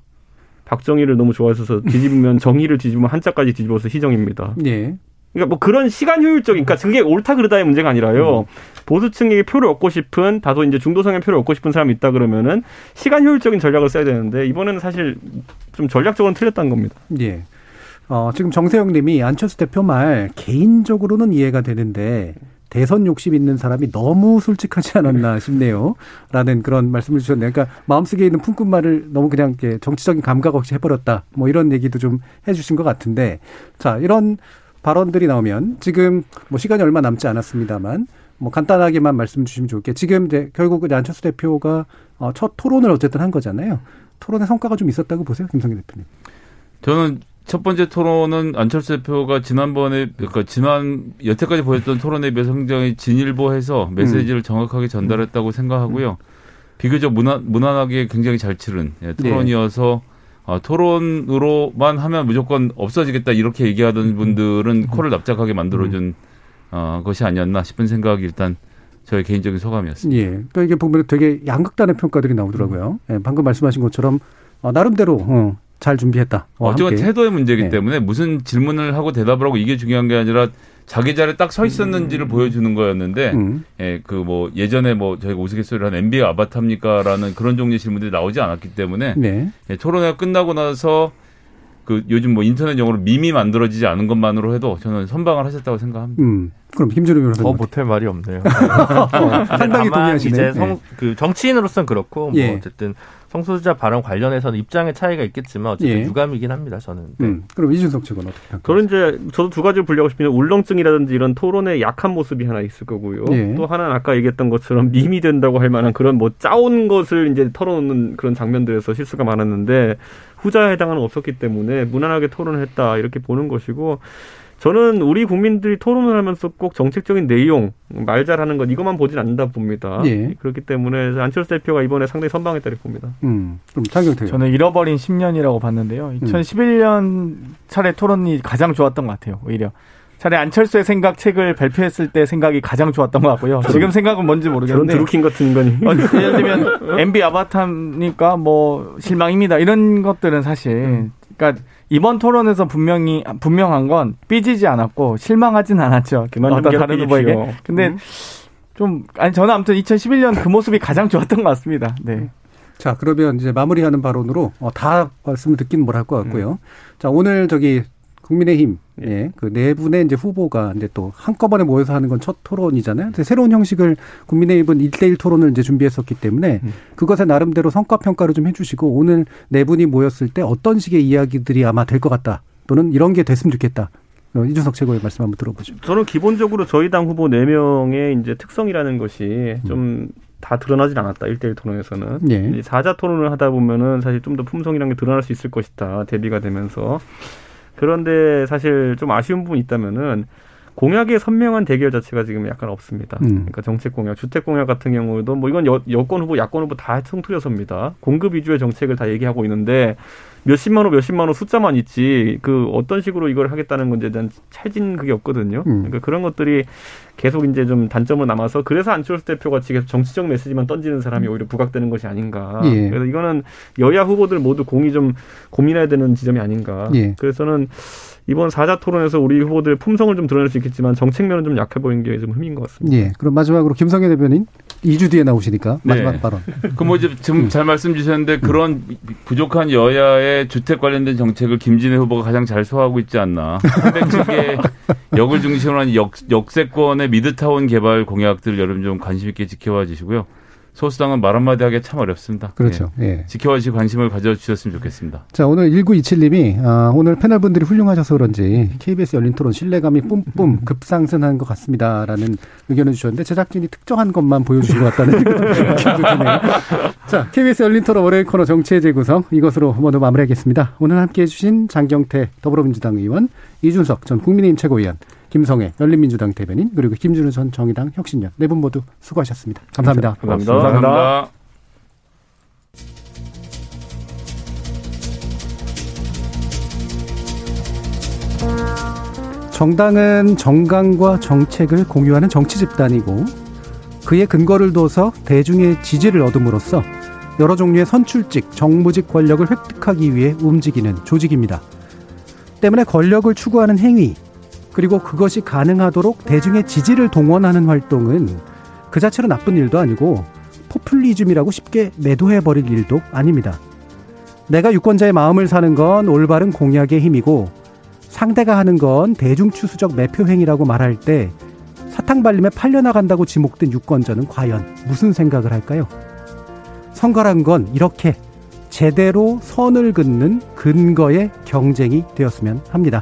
박정희를 너무 좋아해서 뒤집으면 정의를 뒤집으면 한자까지 뒤집어서 희정입니다. 예. 그러니까 뭐 그런 시간 효율적인, 그러니까 그게 옳다 그르다의 문제가 아니라요. 보수층에게 표를 얻고 싶은 다소 이제 중도성의 표를 얻고 싶은 사람이 있다 그러면은 시간 효율적인 전략을 써야 되는데 이번에는 사실 좀 전략적으로는 틀렸다는 겁니다. 예. 어, 지금 정세영 님이 안철수 대표 말 개인적으로는 이해가 되는데 대선 욕심 있는 사람이 너무 솔직하지 않았나 싶네요. 라는 그런 말씀을 주셨네요. 그러니까 마음속에 있는 품꾼말을 너무 그냥 이렇게 정치적인 감각 없이 해버렸다. 뭐 이런 얘기도 좀 해주신 것 같은데. 자, 이런 발언들이 나오면 지금 뭐 시간이 얼마 남지 않았습니다만 뭐 간단하게만 말씀 주시면 좋을게. 지금 이제 결국 이제 안철수 대표가 어, 첫 토론을 어쨌든 한 거잖아요. 토론의 성과가 좀 있었다고 보세요, 김성기 대표님. 저는 첫 번째 토론은 안철수 대표가 지난번에 그러니까 지난 여태까지 보였던 토론에 비해서 굉장히 진일보해서 메시지를 정확하게 전달했다고 생각하고요. 비교적 무난, 무난하게 굉장히 잘 치른 예, 토론이어서 아, 토론으로만 하면 무조건 없어지겠다 이렇게 얘기하던 분들은 코를 납작하게 만들어준 어, 것이 아니었나 싶은 생각이 일단 저의 개인적인 소감이었습니다. 예. 그러니까 이게 보면 되게 양극단의 평가들이 나오더라고요. 예, 방금 말씀하신 것처럼 어, 나름대로 어, 잘 준비했다. 어, 함께. 태도의 문제이기 네. 때문에 무슨 질문을 하고 대답을 하고 이게 중요한 게 아니라 자기 자리에 딱 서 있었는지를 보여주는 거였는데 음. 예, 그 뭐 예전에 뭐 저희가 우스갯소리를 한 NBA 아바타입니까라는 그런 종류의 질문들이 나오지 않았기 때문에 네. 예, 토론회가 끝나고 나서 그 요즘 뭐 인터넷 용어로 밈이 만들어지지 않은 것만으로 해도 저는 선방을 하셨다고 생각합니다. 음. 그럼 김준호 변호사님. 더 못할 말이 없네요. 상당히 다만 동의하시네. 이제 성, 네. 그 정치인으로서는 그렇고 뭐 예. 어쨌든 성소수자 발언 관련해서는 입장의 차이가 있겠지만 어쨌든 예. 유감이긴 합니다. 저는. 네. 음. 그럼 이준석 측은 어떻게 평가하세요? 저는 이제 저도 두 가지를 분류하고 싶은데 울렁증이라든지 이런 토론의 약한 모습이 하나 있을 거고요. 예. 또 하나는 아까 얘기했던 것처럼 밈이 된다고 할 만한 그런 뭐 짜온 것을 이제 털어놓는 그런 장면들에서 실수가 많았는데 후자에 해당하는 없었기 때문에 무난하게 토론을 했다 이렇게 보는 것이고 저는 우리 국민들이 토론을 하면서 꼭 정책적인 내용, 말 잘하는 것 이것만 보진 않는다 봅니다. 예. 그렇기 때문에 안철수 대표가 이번에 상당히 선방했다 이렇게 봅니다. 음. 그럼 장경태. 저는 잃어버린 10년이라고 봤는데요. 2011년 차례 토론이 가장 좋았던 것 같아요. 오히려. 차라리 안철수의 생각 책을 발표했을 때 생각이 가장 좋았던 것 같고요. 지금 생각은 뭔지 저런 모르겠는데. 드루킹 같은 인간이. 어, 예를 들면 MB 아바타니까 뭐 실망입니다. 이런 것들은 사실 그러니까 이번 토론에서 분명히 분명한 건 삐지지 않았고 실망하진 않았죠. 어떤 다른. 후보에게. 근데 음. 좀 아니 저는 아무튼 2011년 그 모습이 가장 좋았던 것 같습니다. 네. 자, 그러면 이제 마무리하는 발언으로 어, 다 말씀을 뭘할것 같고요. 자, 오늘 저기 국민의힘 예, 그네 분의 이제 후보가 이제 또 한꺼번에 모여서 하는 건 첫 토론이잖아요. 근데 새로운 형식을 국민의힘은 일대일 토론을 이제 준비했었기 때문에 그것에 나름대로 성과 평가를 좀 해주시고 오늘 네 분이 모였을 때 어떤 식의 이야기들이 아마 될 것 같다. 또는 이런 게 됐으면 좋겠다. 어, 이준석 최고의 말씀 한번 들어보죠. 저는 기본적으로 저희 당 후보 4명의 이제 특성이라는 것이 좀 다 드러나질 않았다. 1대1 토론에서는. 예. 이제 사자 토론을 하다 보면은 사실 좀 더 품성이라는 게 드러날 수 있을 것이다. 대비가 되면서. 그런데 사실 좀 아쉬운 부분이 있다면은 공약의 선명한 대결 자체가 지금 약간 없습니다. 음. 그러니까 정책 공약, 주택 공약 같은 경우도 뭐 이건 여, 여권 후보, 야권 후보 다 통틀어서입니다. 공급 위주의 정책을 다 얘기하고 있는데 몇십만 원, 몇십만 원 숫자만 있지 그 어떤 식으로 이걸 하겠다는 건지에 대한 찰진 그게 없거든요. 음. 그러니까 그런 것들이 계속 이제 좀 단점으로 남아서 그래서 안철수 대표가 계속 정치적 메시지만 던지는 사람이 오히려 부각되는 것이 아닌가. 예. 그래서 이거는 여야 후보들 모두 공이 좀 고민해야 되는 지점이 아닌가. 예. 그래서는 이번 사자 토론에서 우리 후보들 품성을 좀 드러낼 수 있겠지만 정책면은 좀 약해 보이는 게좀 흠인 것 같습니다. 예. 그럼 마지막으로 김성애 대변인 2주 뒤에 나오시니까 마지막 네. 발언. 그뭐 이제 지금 잘 말씀 주셨는데 그런 부족한 여야의 주택 관련된 정책을 김진애 후보가 가장 잘 소화하고 있지 않나. 한백 측의 역을 중심으로 한 역, 역세권의 미드타운 개발 공약들 여러분 좀 관심 있게 지켜봐 주시고요. 소수당은 말 한마디 하기 참 어렵습니다. 그렇죠. 예. 예. 지켜봐 주시 관심을 가져주셨으면 좋겠습니다. 자, 오늘 1927님이, 아, 오늘 패널분들이 훌륭하셔서 그런지 KBS 열린 토론 신뢰감이 뿜뿜 급상승한 것 같습니다. 라는 의견을 주셨는데 제작진이 특정한 것만 보여주신 것 같다는 느낌도 드네요. 자, KBS 열린 토론 월요일 코너 정치의 재구성 이것으로 모두 마무리하겠습니다. 오늘 함께 해주신 장경태 더불어민주당 의원, 이준석 전 국민의힘 최고위원, 김성애 열린민주당 대변인, 그리고 김준우 전 정의당 혁신위원 네 분 모두 수고하셨습니다. 감사합니다. 감사합니다. 감사합니다. 정당은 정강과 정책을 공유하는 정치 집단이고 그의 근거를 둬서 대중의 지지를 얻음으로써 여러 종류의 선출직, 정무직 권력을 획득하기 위해 움직이는 조직입니다. 때문에 권력을 추구하는 행위, 그리고 그것이 가능하도록 대중의 지지를 동원하는 활동은 그 자체로 나쁜 일도 아니고 포퓰리즘이라고 쉽게 매도해버릴 일도 아닙니다. 내가 유권자의 마음을 사는 건 올바른 공약의 힘이고 상대가 하는 건 대중추수적 매표행위라고 말할 때 사탕 발림에 팔려나간다고 지목된 유권자는 과연 무슨 생각을 할까요? 선거란 건 이렇게 제대로 선을 긋는 근거의 경쟁이 되었으면 합니다.